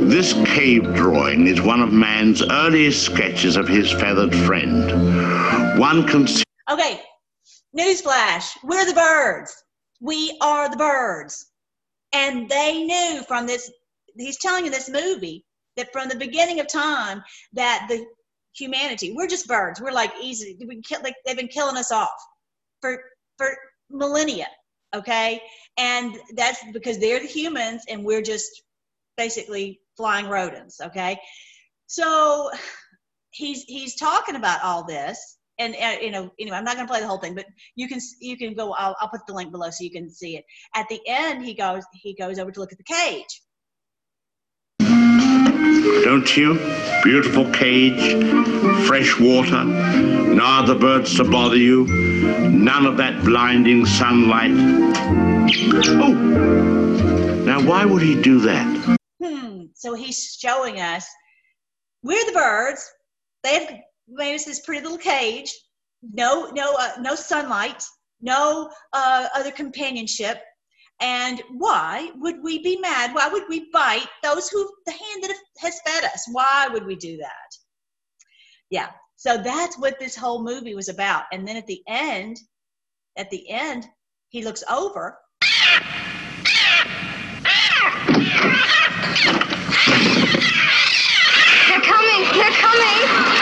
This cave drawing is one of man's earliest sketches of his feathered friend. One can see. Okay, newsflash. We're the birds. We are the birds. And they knew from this, he's telling you this movie that from the beginning of time that the humanity, we're just birds. We're like easy. We kill, like they've been killing us off for for millennia. Okay, and that's because they're the humans and we're just basically flying rodents. Okay, so he's he's talking about all this and uh, you know anyway i'm not going to play the whole thing but you can you can go I'll, I'll put the link below so you can see it at the end he goes he goes over to look at the cage don't you? Beautiful cage, fresh water, no other birds to bother you, none of that blinding sunlight. Oh, now why would he do that? hmm so he's showing us we're the birds they've made us this pretty little cage no no uh, no sunlight no uh, other companionship and why would we be mad? Why would we bite those who the hand that has fed us? Why would we do that? Yeah so that's what this whole movie was about. And then at the end at the end he looks over They're coming! They're coming!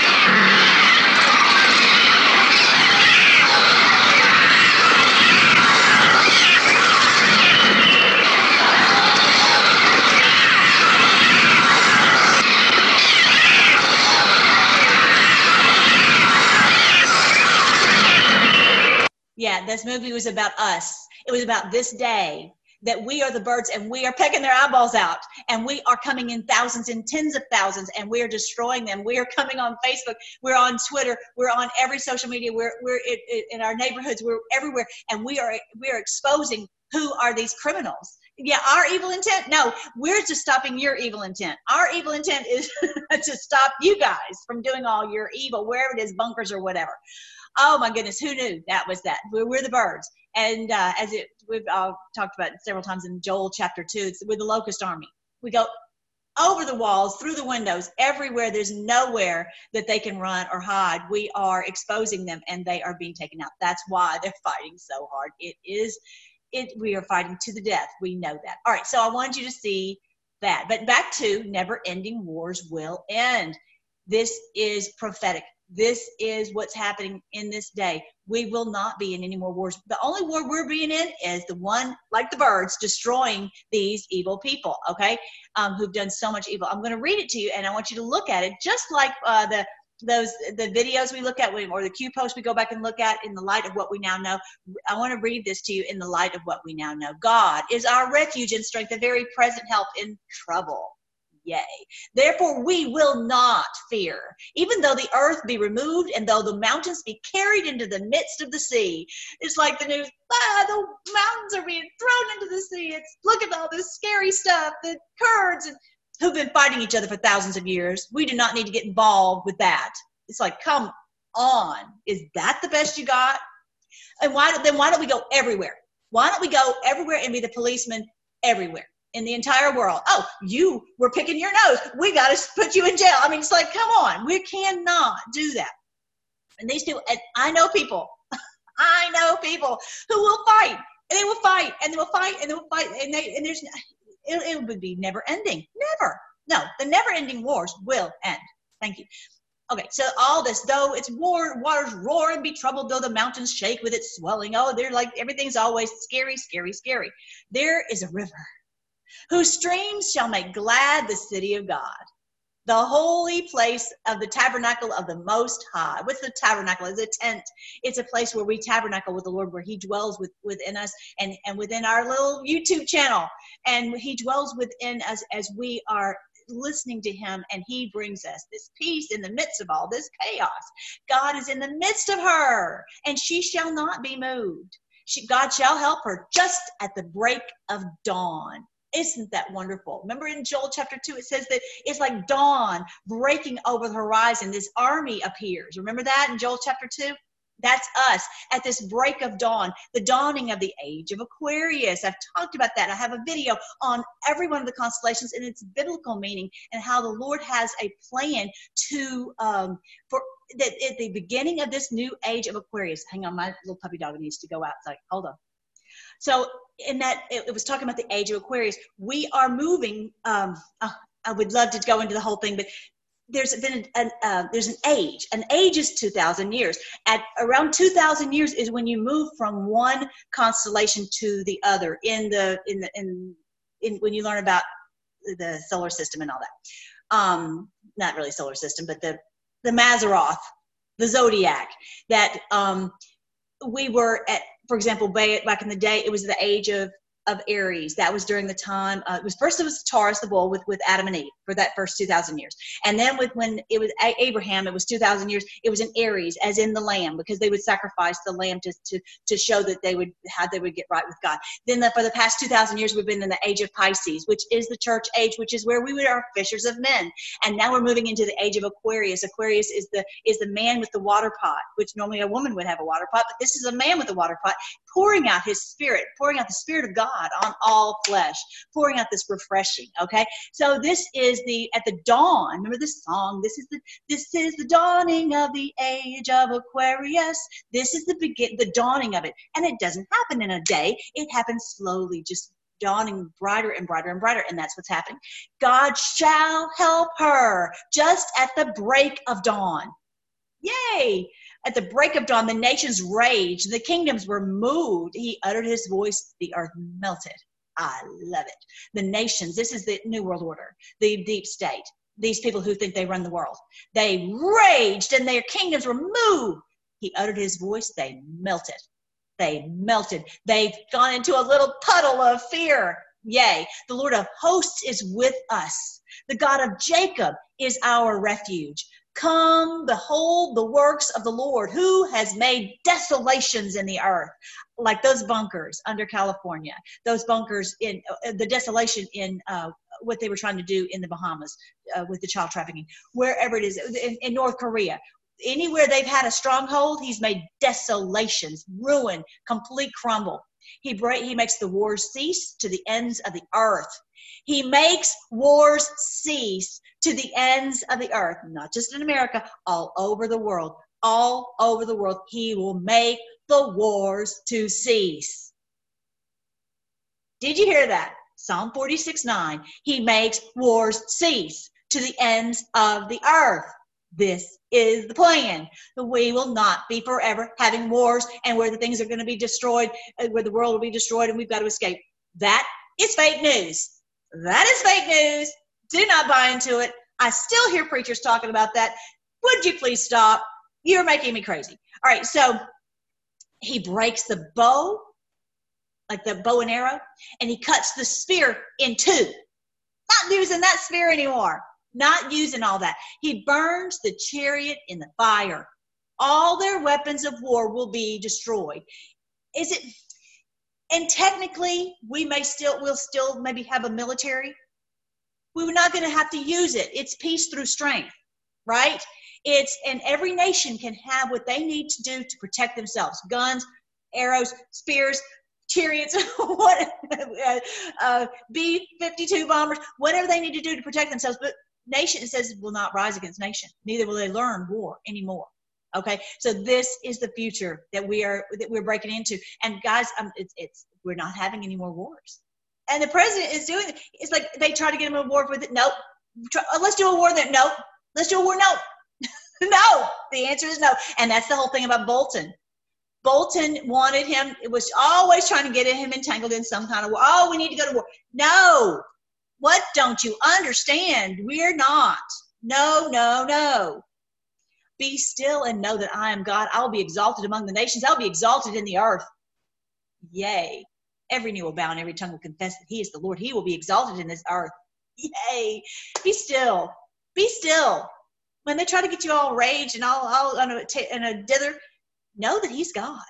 Yeah, this movie was about us. It was about this day that we are the birds and we are pecking their eyeballs out and we are coming in thousands and tens of thousands and we are destroying them. We are coming on Facebook. We're on Twitter. We're on every social media. We're, we're in, in our neighborhoods. We're everywhere. And we are, we are exposing who are these criminals. Yeah, our evil intent? No, we're just stopping your evil intent. Our evil intent is to stop you guys from doing all your evil, wherever it is, bunkers or whatever. Oh my goodness, who knew that was that? We're, we're the birds. And uh, as it we've talked about several times in Joel chapter two, it's with the locust army. We go over the walls, through the windows, everywhere. There's nowhere that they can run or hide. We are exposing them, and they are being taken out. That's why they're fighting so hard. It is, it. We are fighting to the death. We know that. All right. So I wanted you to see that. But back to never-ending wars will end. This is prophetic. This is what's happening in this day. We will not be in any more wars. The only war we're being in is the one, like the birds, destroying these evil people, okay, um, who've done so much evil. I'm going to read it to you, and I want you to look at it just like uh, the those the videos we look at or the Q posts we go back and look at in the light of what we now know. I want to read this to you in the light of what we now know. God is our refuge and strength, a very present help in trouble. Yea. Therefore, we will not fear, even though the earth be removed and though the mountains be carried into the midst of the sea. It's like the news, ah, the mountains are being thrown into the sea. It's look at all this scary stuff, the Kurds and who've been fighting each other for thousands of years. We do not need to get involved with that. It's like, come on, is that the best you got? And why then why don't we go everywhere? Why don't we go everywhere and be the policeman everywhere? In the entire world. Oh, you were picking your nose. We got to put you in jail. I mean, it's like, come on, we cannot do that. And these two, and I know people, I know people who will fight, and they will fight, and they will fight, and they will fight, and they, and there's, it, it would be never ending. Never. No, the never ending wars will end. Thank you. Okay, so all this, though it's war, waters roar and be troubled, though the mountains shake with its swelling. Oh, they're like everything's always scary, scary, scary. There is a river whose streams shall make glad the city of God, the holy place of the tabernacle of the Most High. What's the tabernacle? It's a tent. It's a place where we tabernacle with the Lord, where He dwells with, within us and, and within our little YouTube channel. And He dwells within us as we are listening to him and he brings us this peace in the midst of all this chaos god is in the midst of her and she shall not be moved she, god shall help her just at the break of dawn isn't that wonderful? Remember in Joel chapter 2, it says that it's like dawn breaking over the horizon. This army appears. Remember that in Joel chapter 2? That's us at this break of dawn, the dawning of the age of Aquarius. I've talked about that. I have a video on every one of the constellations and its biblical meaning and how the Lord has a plan to um, for that at the beginning of this new age of Aquarius. Hang on, my little puppy dog needs to go outside. Hold on. So in that it, was talking about the age of Aquarius. We are moving. Um, uh, I would love to go into the whole thing, but there's been an uh, there's an age. An age is 2,000 years. At around 2,000 years is when you move from one constellation to the other in the in the in, in when you learn about the solar system and all that. Um, not really solar system, but the the Mazzaroth, the zodiac. That um, we were at, for example, back in the day, it was the age of of Aries. That was during the time. Uh, it was first it was Taurus, the bull, with with Adam and Eve for that first two thousand years, and then with when it was Abraham, it was two thousand years. It was in Aries, as in the lamb, because they would sacrifice the lamb to to to show that they would how they would get right with God. Then the, for the past two thousand years, we've been in the age of Pisces, which is the church age, which is where we are fishers of men, and now we're moving into the age of Aquarius. Aquarius is the is the man with the water pot, which normally a woman would have a water pot, but this is a man with a water pot pouring out his spirit, pouring out the spirit of God God on all flesh, pouring out this refreshing. Okay, so this is the at the dawn. Remember this song? This is the this is the dawning of the age of Aquarius. This is the begin the dawning of it, and it doesn't happen in a day. It happens slowly, just dawning brighter and brighter and brighter, and that's what's happening. God shall help her just at the break of dawn. Yay! At the break of dawn, the nations raged, the kingdoms were moved. He uttered his voice, the earth melted. I love it. The nations, this is the New World Order, the deep state, these people who think they run the world. They raged and their kingdoms were moved. He uttered his voice, they melted. They melted. They've gone into a little puddle of fear. Yea, the Lord of hosts is with us. The God of Jacob is our refuge. Come, behold the works of the Lord, who has made desolations in the earth, like those bunkers under California, those bunkers in uh, the desolation in uh, what they were trying to do in the Bahamas uh, with the child trafficking, wherever it is, in, in North Korea. Anywhere they've had a stronghold, he's made desolations, ruin, complete crumble. He, break, he makes the wars cease to the ends of the earth. He makes wars cease to the ends of the earth, not just in America, all over the world. All over the world, He will make the wars to cease. Did you hear that? Psalm 46 9. He makes wars cease to the ends of the earth. This is the plan. We will not be forever having wars and where the things are going to be destroyed, uh, where the world will be destroyed and we've got to escape. That is fake news. That is fake news. Do not buy into it. I still hear preachers talking about that. Would you please stop? You're making me crazy. All right, so he breaks the bow, like the bow and arrow, and he cuts the spear in two. Not using that spear anymore. Not using all that. He burns the chariot in the fire. All their weapons of war will be destroyed. Is it and technically we may still we'll still maybe have a military we're not going to have to use it it's peace through strength right it's and every nation can have what they need to do to protect themselves guns arrows spears chariots what uh, b-52 bombers whatever they need to do to protect themselves but nation says will not rise against nation neither will they learn war anymore Okay, so this is the future that we are that we're breaking into, and guys, um, it's it's we're not having any more wars, and the president is doing. It's like they try to get him a war with it. Nope. Try, uh, let's do a war that nope. Let's do a war. No, no. The answer is no, and that's the whole thing about Bolton. Bolton wanted him. It was always trying to get him entangled in some kind of war. Oh, we need to go to war. No. What don't you understand? We're not. No, no, no. Be still and know that I am God. I'll be exalted among the nations. I'll be exalted in the earth. Yay. Every knee will bow and every tongue will confess that He is the Lord. He will be exalted in this earth. Yay. Be still. Be still. When they try to get you all raged and all, all on a, in a dither, know that He's God.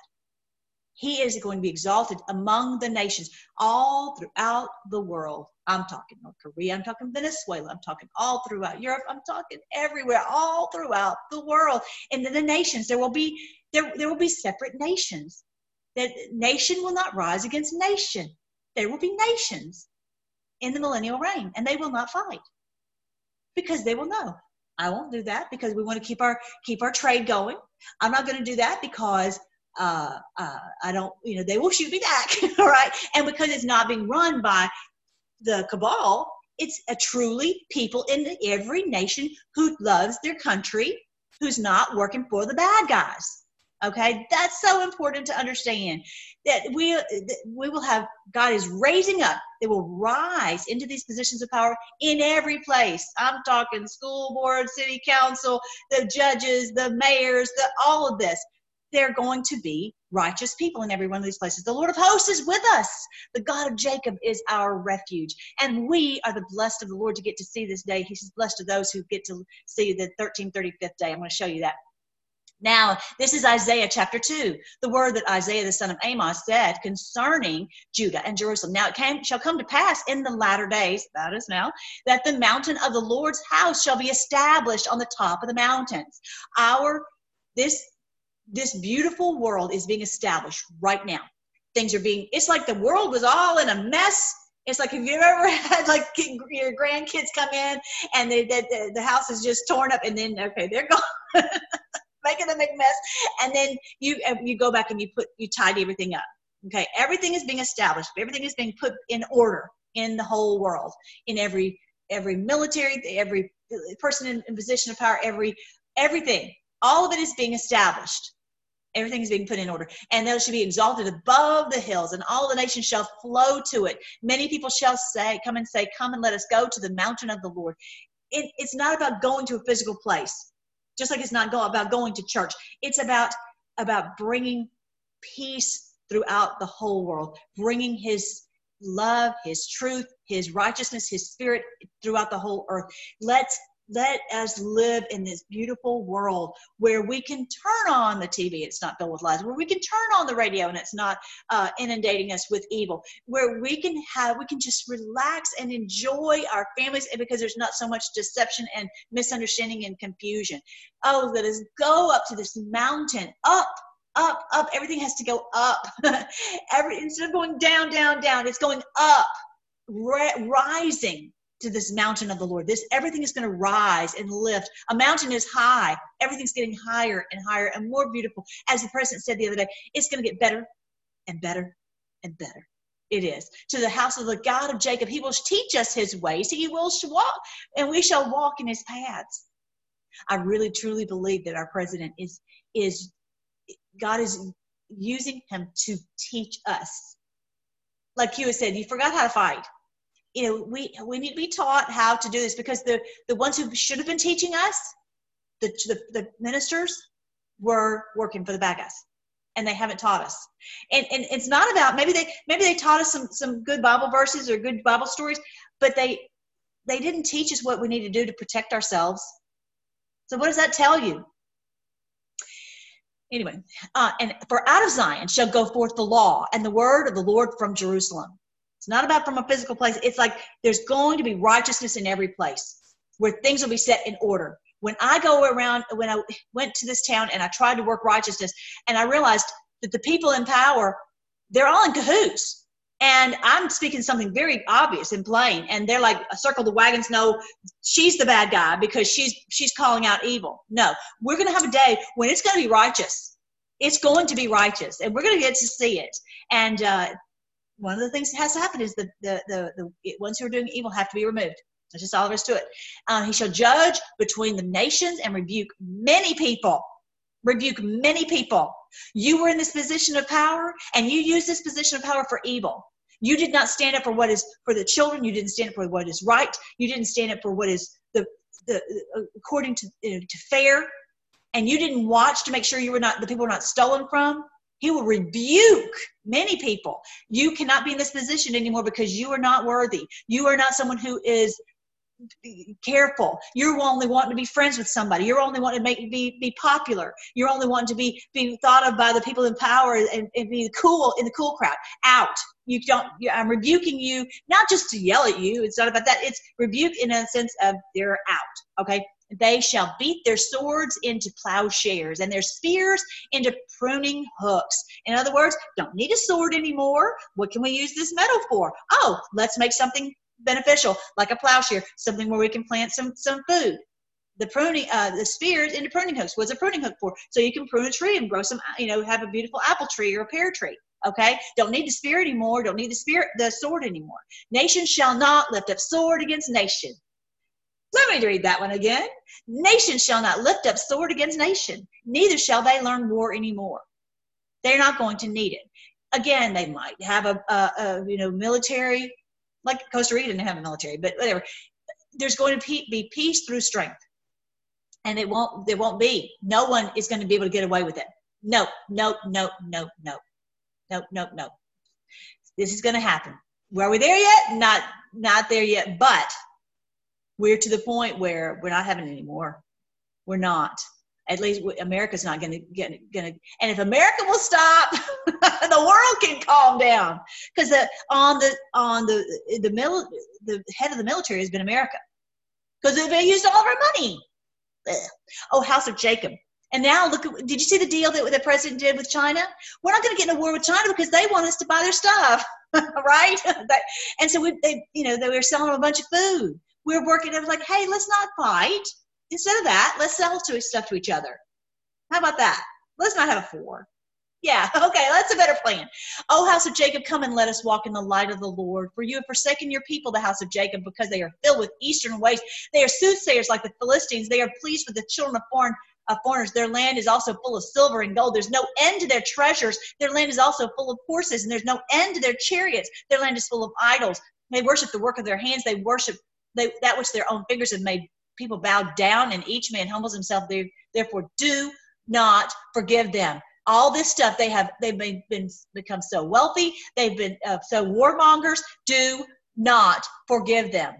He is going to be exalted among the nations all throughout the world. I'm talking North Korea, I'm talking Venezuela, I'm talking all throughout Europe, I'm talking everywhere, all throughout the world. And then the nations, there will be there, there will be separate nations. That nation will not rise against nation. There will be nations in the millennial reign, and they will not fight. Because they will know. I won't do that because we want to keep our keep our trade going. I'm not going to do that because uh, uh, I don't, you know, they will shoot me back, all right? And because it's not being run by the cabal, it's a truly people in every nation who loves their country, who's not working for the bad guys. Okay, that's so important to understand that we that we will have God is raising up. They will rise into these positions of power in every place. I'm talking school board, city council, the judges, the mayors, the all of this. They're going to be righteous people in every one of these places. The Lord of hosts is with us. The God of Jacob is our refuge. And we are the blessed of the Lord to get to see this day. He's blessed of those who get to see the 1335th day. I'm going to show you that. Now, this is Isaiah chapter 2, the word that Isaiah the son of Amos said concerning Judah and Jerusalem. Now, it came, shall come to pass in the latter days, that is now, that the mountain of the Lord's house shall be established on the top of the mountains. Our, this, this beautiful world is being established right now. Things are being, it's like the world was all in a mess it's like if you've ever had like your grandkids come in and they, the, the house is just torn up and then okay they're gone making a big mess, and then you uh, you go back and you put you tidy everything up. Okay, everything is being established. Everything is being put in order in the whole world, in every every military, every person in, in position of power, every everything. All of it is being established. Everything is being put in order. And they shall be exalted above the hills, and all the nations shall flow to it. Many people shall say, Come and say, Come and let us go to the mountain of the Lord. It, it's not about going to a physical place just like it's not go, about going to church it's about about bringing peace throughout the whole world bringing his love his truth his righteousness his spirit throughout the whole earth let's let us live in this beautiful world where we can turn on the TV, it's not filled with lies, where we can turn on the radio and it's not uh, inundating us with evil, where we can have, we can just relax and enjoy our families because there's not so much deception and misunderstanding and confusion. Oh, let us go up to this mountain, up up, up. Everything has to go up. Every instead of going down, down, down, it's going up, rising to this mountain of the Lord. This everything is going to rise and lift. A mountain is high. Everything's getting higher and higher and more beautiful. As the president said the other day, it's going to get better and better and better. It is. To the house of the God of Jacob, he will teach us his ways. He will walk, and we shall walk in his paths. I really truly believe that our president is is God is using him to teach us. Like you said, you forgot how to fight you know we we need to be taught how to do this because the the ones who should have been teaching us the the, the ministers were working for the bad guys and they haven't taught us. And and it's not about maybe they maybe they taught us some some good bible verses or good bible stories but they they didn't teach us what we need to do to protect ourselves. So what does that tell you? Anyway uh, and for out of zion shall go forth the law and the word of the lord from jerusalem it's not about from a physical place. It's like there's going to be righteousness in every place where things will be set in order. When I go around, when I went to this town and I tried to work righteousness, and I realized that the people in power, they're all in cahoots. And I'm speaking something very obvious and plain, and they're like, a "Circle the wagons." No, she's the bad guy because she's she's calling out evil. No, we're going to have a day when it's going to be righteous. It's going to be righteous, and we're going to get to see it. And uh, one of the things that has to happen is the the the, the ones who are doing evil have to be removed. That's just all there is to it. Uh, he shall judge between the nations and rebuke many people. Rebuke many people. You were in this position of power, and you used this position of power for evil. You did not stand up for what is for the children. You didn't stand up for what is right. You didn't stand up for what is the the according to to fair, and you didn't watch to make sure you were not the people were not stolen from. He will rebuke many people. You cannot be in this position anymore because you are not worthy. You are not someone who is careful. You're only wanting to be friends with somebody. You're only wanting to make be be popular. You're only wanting to be be thought of by the people in power and, and be cool in the cool crowd. Out. You don't. I'm rebuking you not just to yell at you. It's not about that. It's rebuke in a sense of they're out. Okay. They shall beat their swords into plowshares and their spears into pruning hooks. In other words, don't need a sword anymore. What can we use this metal for? Oh, let's make something beneficial, like a plowshare, something where we can plant some, some food. the pruning, uh, the spears into pruning hooks. What's a pruning hook for? So you can prune a tree and grow some, you know, have a beautiful apple tree or a pear tree. Okay, don't need the spear anymore. Don't need the spear, the sword anymore. Nation shall not lift up sword against nation. Let me read that one again. Nation shall not lift up sword against nation. Neither shall they learn war anymore. They're not going to need it. Again, they might have a, a, a you know military, like Costa Rica didn't have a military, but whatever. There's going to be peace through strength, and it won't. There won't be. No one is going to be able to get away with it. No, no, no, no, no nope, nope, nope. This is going to happen. Are we there yet? Not, not there yet. But we're to the point where we're not having it anymore. We're not. At least America's not going to get going to. And if America will stop, the world can calm down. Because the on the on the the mil, the head of the military has been America. Because they used all of our money. Ugh. Oh, House of Jacob. And now look, did you see the deal that the president did with China? We're not going to get in a war with China because they want us to buy their stuff, right? and so we, they, you know, they were selling them a bunch of food. We were working. It was like, hey, let's not fight. Instead of that, let's sell to stuff to each other. How about that? Let's not have a war. Yeah, okay, that's a better plan. Oh, house of Jacob, come and let us walk in the light of the Lord. For you have forsaken your people, the house of Jacob, because they are filled with eastern ways. They are soothsayers like the Philistines. They are pleased with the children of foreign of foreigners. Their land is also full of silver and gold. There's no end to their treasures. Their land is also full of horses, and there's no end to their chariots. Their land is full of idols. They worship the work of their hands. They worship they, that which their own fingers have made. People bow down, and each man humbles himself. They, therefore, do not forgive them. All this stuff they have they've been, been become so wealthy. They've been uh, so warmongers. Do not forgive them.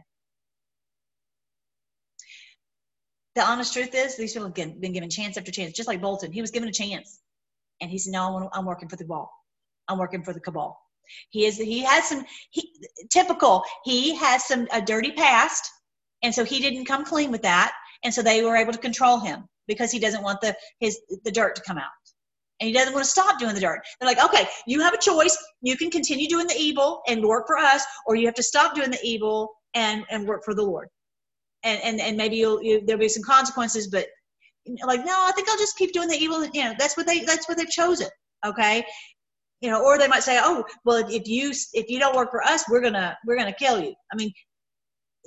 the honest truth is these people have been given chance after chance, just like Bolton. He was given a chance. And he said, no, I'm working for the wall. I'm working for the cabal. He is, he has some, he, typical, he has some, a dirty past. And so he didn't come clean with that. And so they were able to control him because he doesn't want the, his, the dirt to come out. And he doesn't want to stop doing the dirt. They're like, okay, you have a choice. You can continue doing the evil and work for us, or you have to stop doing the evil and, and work for the Lord and and, and maybe you'll you, there'll be some consequences but like no i think i'll just keep doing the evil you know that's what they that's what they've chosen okay you know or they might say oh well if you if you don't work for us we're gonna we're gonna kill you. I mean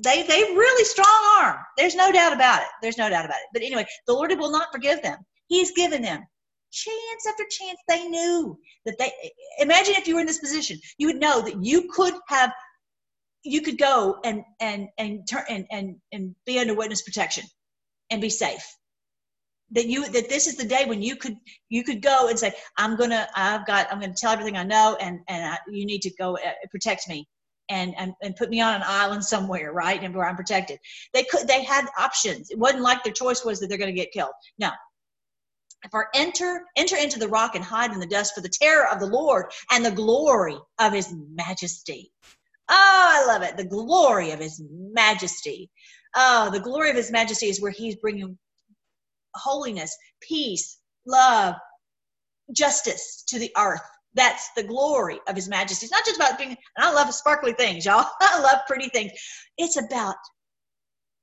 they they really strong arm. There's no doubt about it. There's no doubt about it. But anyway the lord will not forgive them. He's given them chance after chance. They knew that they imagine if you were in this position you would know that you could have you could go and and and turn and, and and be under witness protection and be safe that you that this is the day when you could you could go and say i'm gonna i've got i'm gonna tell everything i know and and I, you need to go uh, protect me and, and and put me on an island somewhere right and where i'm protected. They could they had options. It wasn't like their choice was that they're to get killed. No. For enter enter into the rock and hide in the dust for the terror of the lord and the glory of his majesty. Oh, I love it. The glory of his majesty. Oh, the glory of his majesty is where he's bringing holiness, peace, love, justice to the earth. That's the glory of his majesty. It's not just about being, and I love sparkly things, y'all. I love pretty things. It's about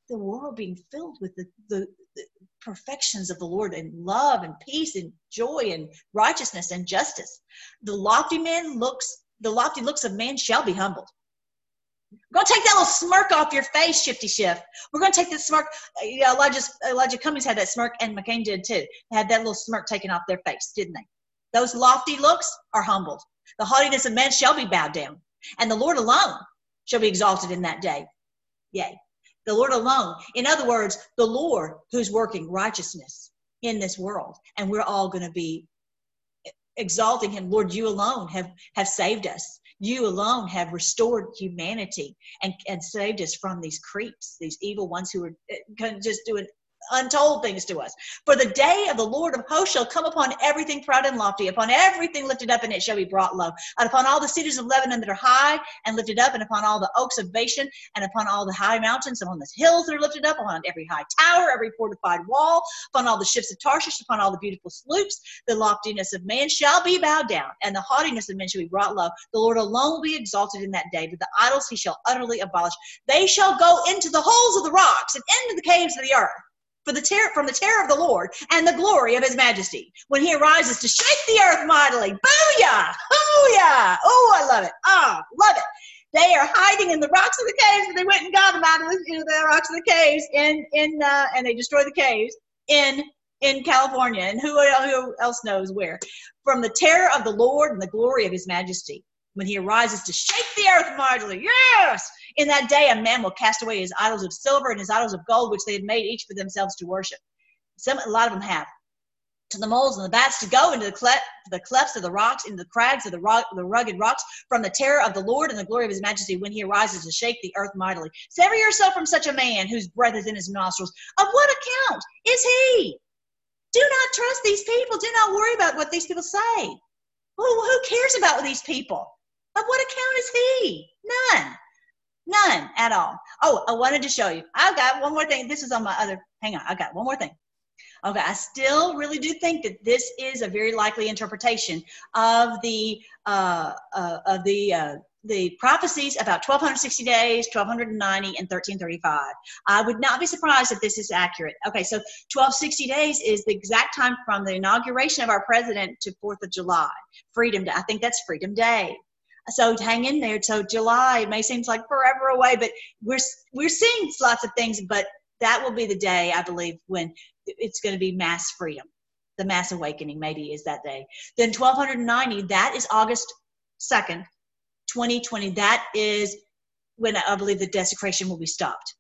the world being filled with the, the, the perfections of the Lord and love and peace and joy and righteousness and justice. The lofty man looks, the lofty looks of man shall be humbled. We're going to take that little smirk off your face, Shifty Shift. We're going to take that smirk. Elijah, Elijah Cummings had that smirk, and McCain did too. They had that little smirk taken off their face, didn't they? Those lofty looks are humbled. The haughtiness of men shall be bowed down, and the Lord alone shall be exalted in that day. Yea, the Lord alone. In other words, the Lord who's working righteousness in this world, and we're all going to be exalting him lord you alone have have saved us you alone have restored humanity and, and saved us from these creeps, these evil ones who are uh, just doing untold things to us. For the day of the Lord of hosts shall come upon everything proud and lofty, upon everything lifted up, and it shall be brought low, and upon all the cedars of Lebanon that are high and lifted up, and upon all the oaks of Bashan, and upon all the high mountains, and on the hills that are lifted up, upon every high tower, every fortified wall, upon all the ships of Tarshish, upon all the beautiful sloops, the loftiness of man shall be bowed down, and the haughtiness of men shall be brought low. The Lord alone will be exalted in that day, but the idols he shall utterly abolish. They shall go into the holes of the rocks and into the caves of the earth for the terror from the terror of the Lord and the glory of his majesty when he arises to shake the earth mightily. Booyah! Booyah! Oh, I love it. Oh, love it. They are hiding in the rocks of the caves, but they went and got them out of the, you know, the rocks of the caves in in uh, and they destroyed the caves in in California and who, who else knows where. From the terror of the Lord and the glory of his majesty when he arises to shake the earth mightily. Yes! In that day, a man will cast away his idols of silver and his idols of gold, which they had made each for themselves to worship. Some, a lot of them have. To the moles and the bats to go into the, cleft, the clefts of the rocks, into the crags of the, rock, the rugged rocks, from the terror of the Lord and the glory of his majesty when he arises to shake the earth mightily. Sever yourself from such a man whose breath is in his nostrils. Of what account is he? Do not trust these people. Do not worry about what these people say. Who, who cares about these people? Of what account is he? None. None at all. Oh, I wanted to show you. I've got one more thing. This is on my other. Hang on. I've got one more thing. Okay, I still really do think that this is a very likely interpretation of the uh, uh, of the uh, the prophecies about 1260 days, 1290, and 1335. I would not be surprised if this is accurate. Okay, so 1260 days is the exact time from the inauguration of our president to 4th of July. Freedom Day. I think that's Freedom Day. So hang in there. So July may seem like forever away, but we're we're seeing lots of things. But that will be the day I believe when it's going to be mass freedom. The mass awakening maybe is that day. Then 1290. That is August 2nd, 2020. That is when I believe the desecration will be stopped.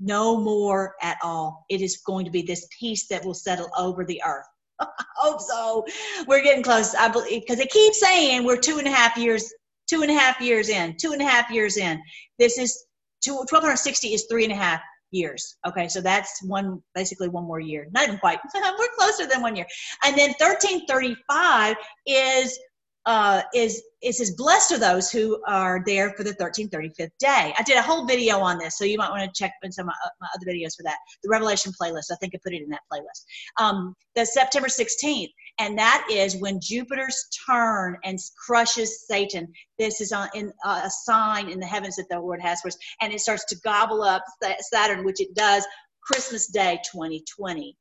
No more at all. It is going to be this peace that will settle over the earth. I hope so. We're getting close. I believe because it keeps saying we're two and a half years two and a half years in, two and a half years in. This is two, 1260 is three and a half years. Okay, so that's one, basically one more year. Not even quite. We're closer than one year. And then 1335 is uh, is is as blessed are those who are there for the 1335th day. I did a whole video on this, so you might want to check in some of my, my other videos for that. The Revelation playlist, I think I put it in that playlist. Um, the September 16th and that is when Jupiter's turn and crushes Satan. This is on, in, uh, a sign in the heavens that the Lord has for us, and it starts to gobble up Saturn, which it does Christmas Day 2020.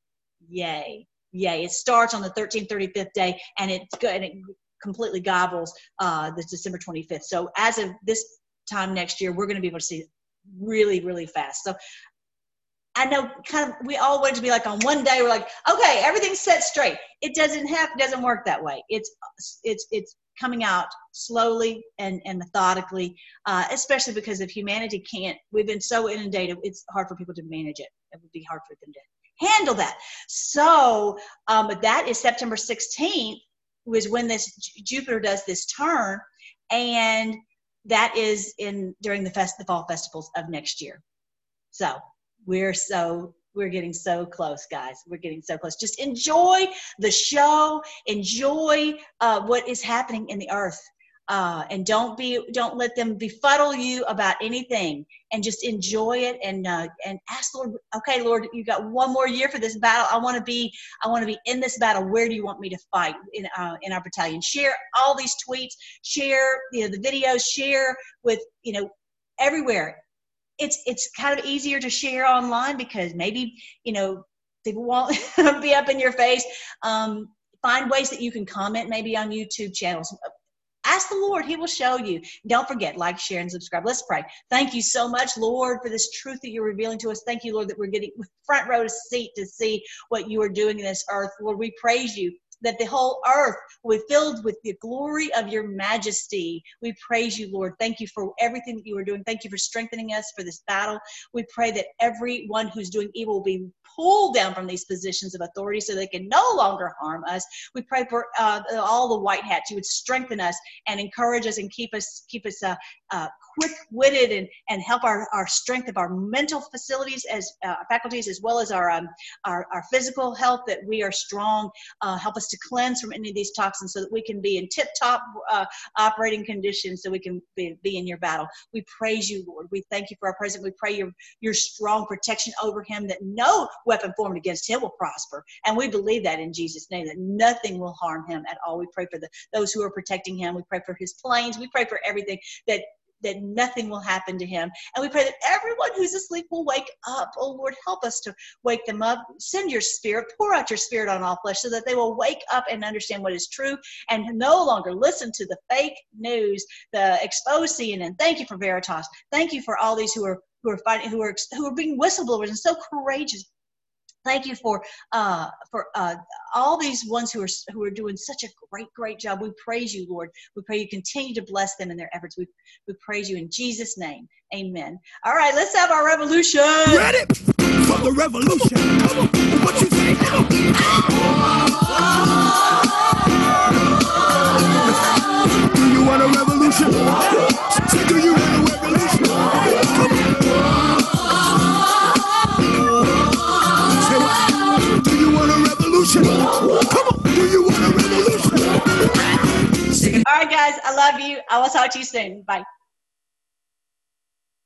Yay! Yay! It starts on the 13th, 35th day, and it and it completely gobbles uh, the December 25th. So as of this time next year, we're going to be able to see really, really fast. So I know kind of we all want to be like on one day we're like, okay, everything's set straight. It doesn't have doesn't work that way. It's it's it's coming out slowly and, and methodically, uh, especially because if humanity can't, we've been so inundated, it's hard for people to manage it. It would be hard for them to handle that. So um, that is September 16th was when this Jupiter does this turn, and that is in during the fest the fall festivals of next year. So we're so we're getting so close guys. We're getting so close. Just enjoy the show. Enjoy uh, what is happening in the earth uh, and don't be don't let them befuddle you about anything and just enjoy it and uh, and ask lord okay lord you got one more year for this battle i want to be i want to be in this battle where do you want me to fight in uh, in our battalion share all these tweets share you know the videos share with you know everywhere it's it's kind of easier to share online because maybe you know people won't be up in your face. Um, find ways that you can comment maybe on YouTube channels. Ask the Lord, He will show you. Don't forget, like, share, and subscribe. Let's pray. Thank you so much, Lord, for this truth that you're revealing to us. Thank you, Lord, that we're getting front row seat to see what you are doing in this earth. Lord, we praise you that the whole earth will be filled with the glory of your majesty. We praise you, Lord. Thank you for everything that you are doing. Thank you for strengthening us for this battle. We pray that everyone who's doing evil will be pulled down from these positions of authority so they can no longer harm us. We pray for uh, all the white hats. You would strengthen us and encourage us and keep us keep us uh, uh, quick-witted and, and help our, our strength of our mental facilities as uh, faculties as well as our, um, our, our physical health that we are strong uh, help us to cleanse from any of these toxins so that we can be in tip-top uh, operating conditions so we can be, be in your battle. We praise you lord. We thank you for our president. We pray your, your strong protection over him that no weapon formed against him will prosper. And we believe that in jesus name that nothing will harm him at all. We pray for the, those who are protecting him. We pray for his planes. We pray for everything that that nothing will happen to him. And we pray that everyone who's asleep will wake up. Oh Lord, help us to wake them up. Send your spirit, pour out your spirit on all flesh so that they will wake up and understand what is true and no longer listen to the fake news, the exposed CNN. Thank you for Veritas. Thank you for all these who are who are fighting, who are who are being whistleblowers and so courageous thank you for uh, for uh, all these ones who are who are doing such a great great job. We praise you lord. We pray you continue to bless them in their efforts. We, we praise you in jesus name. Amen. All right let's have our revolution. Ready for the revolution? What you say do you want a revolution? Do you all right guys. I love you. I will talk to you soon. Bye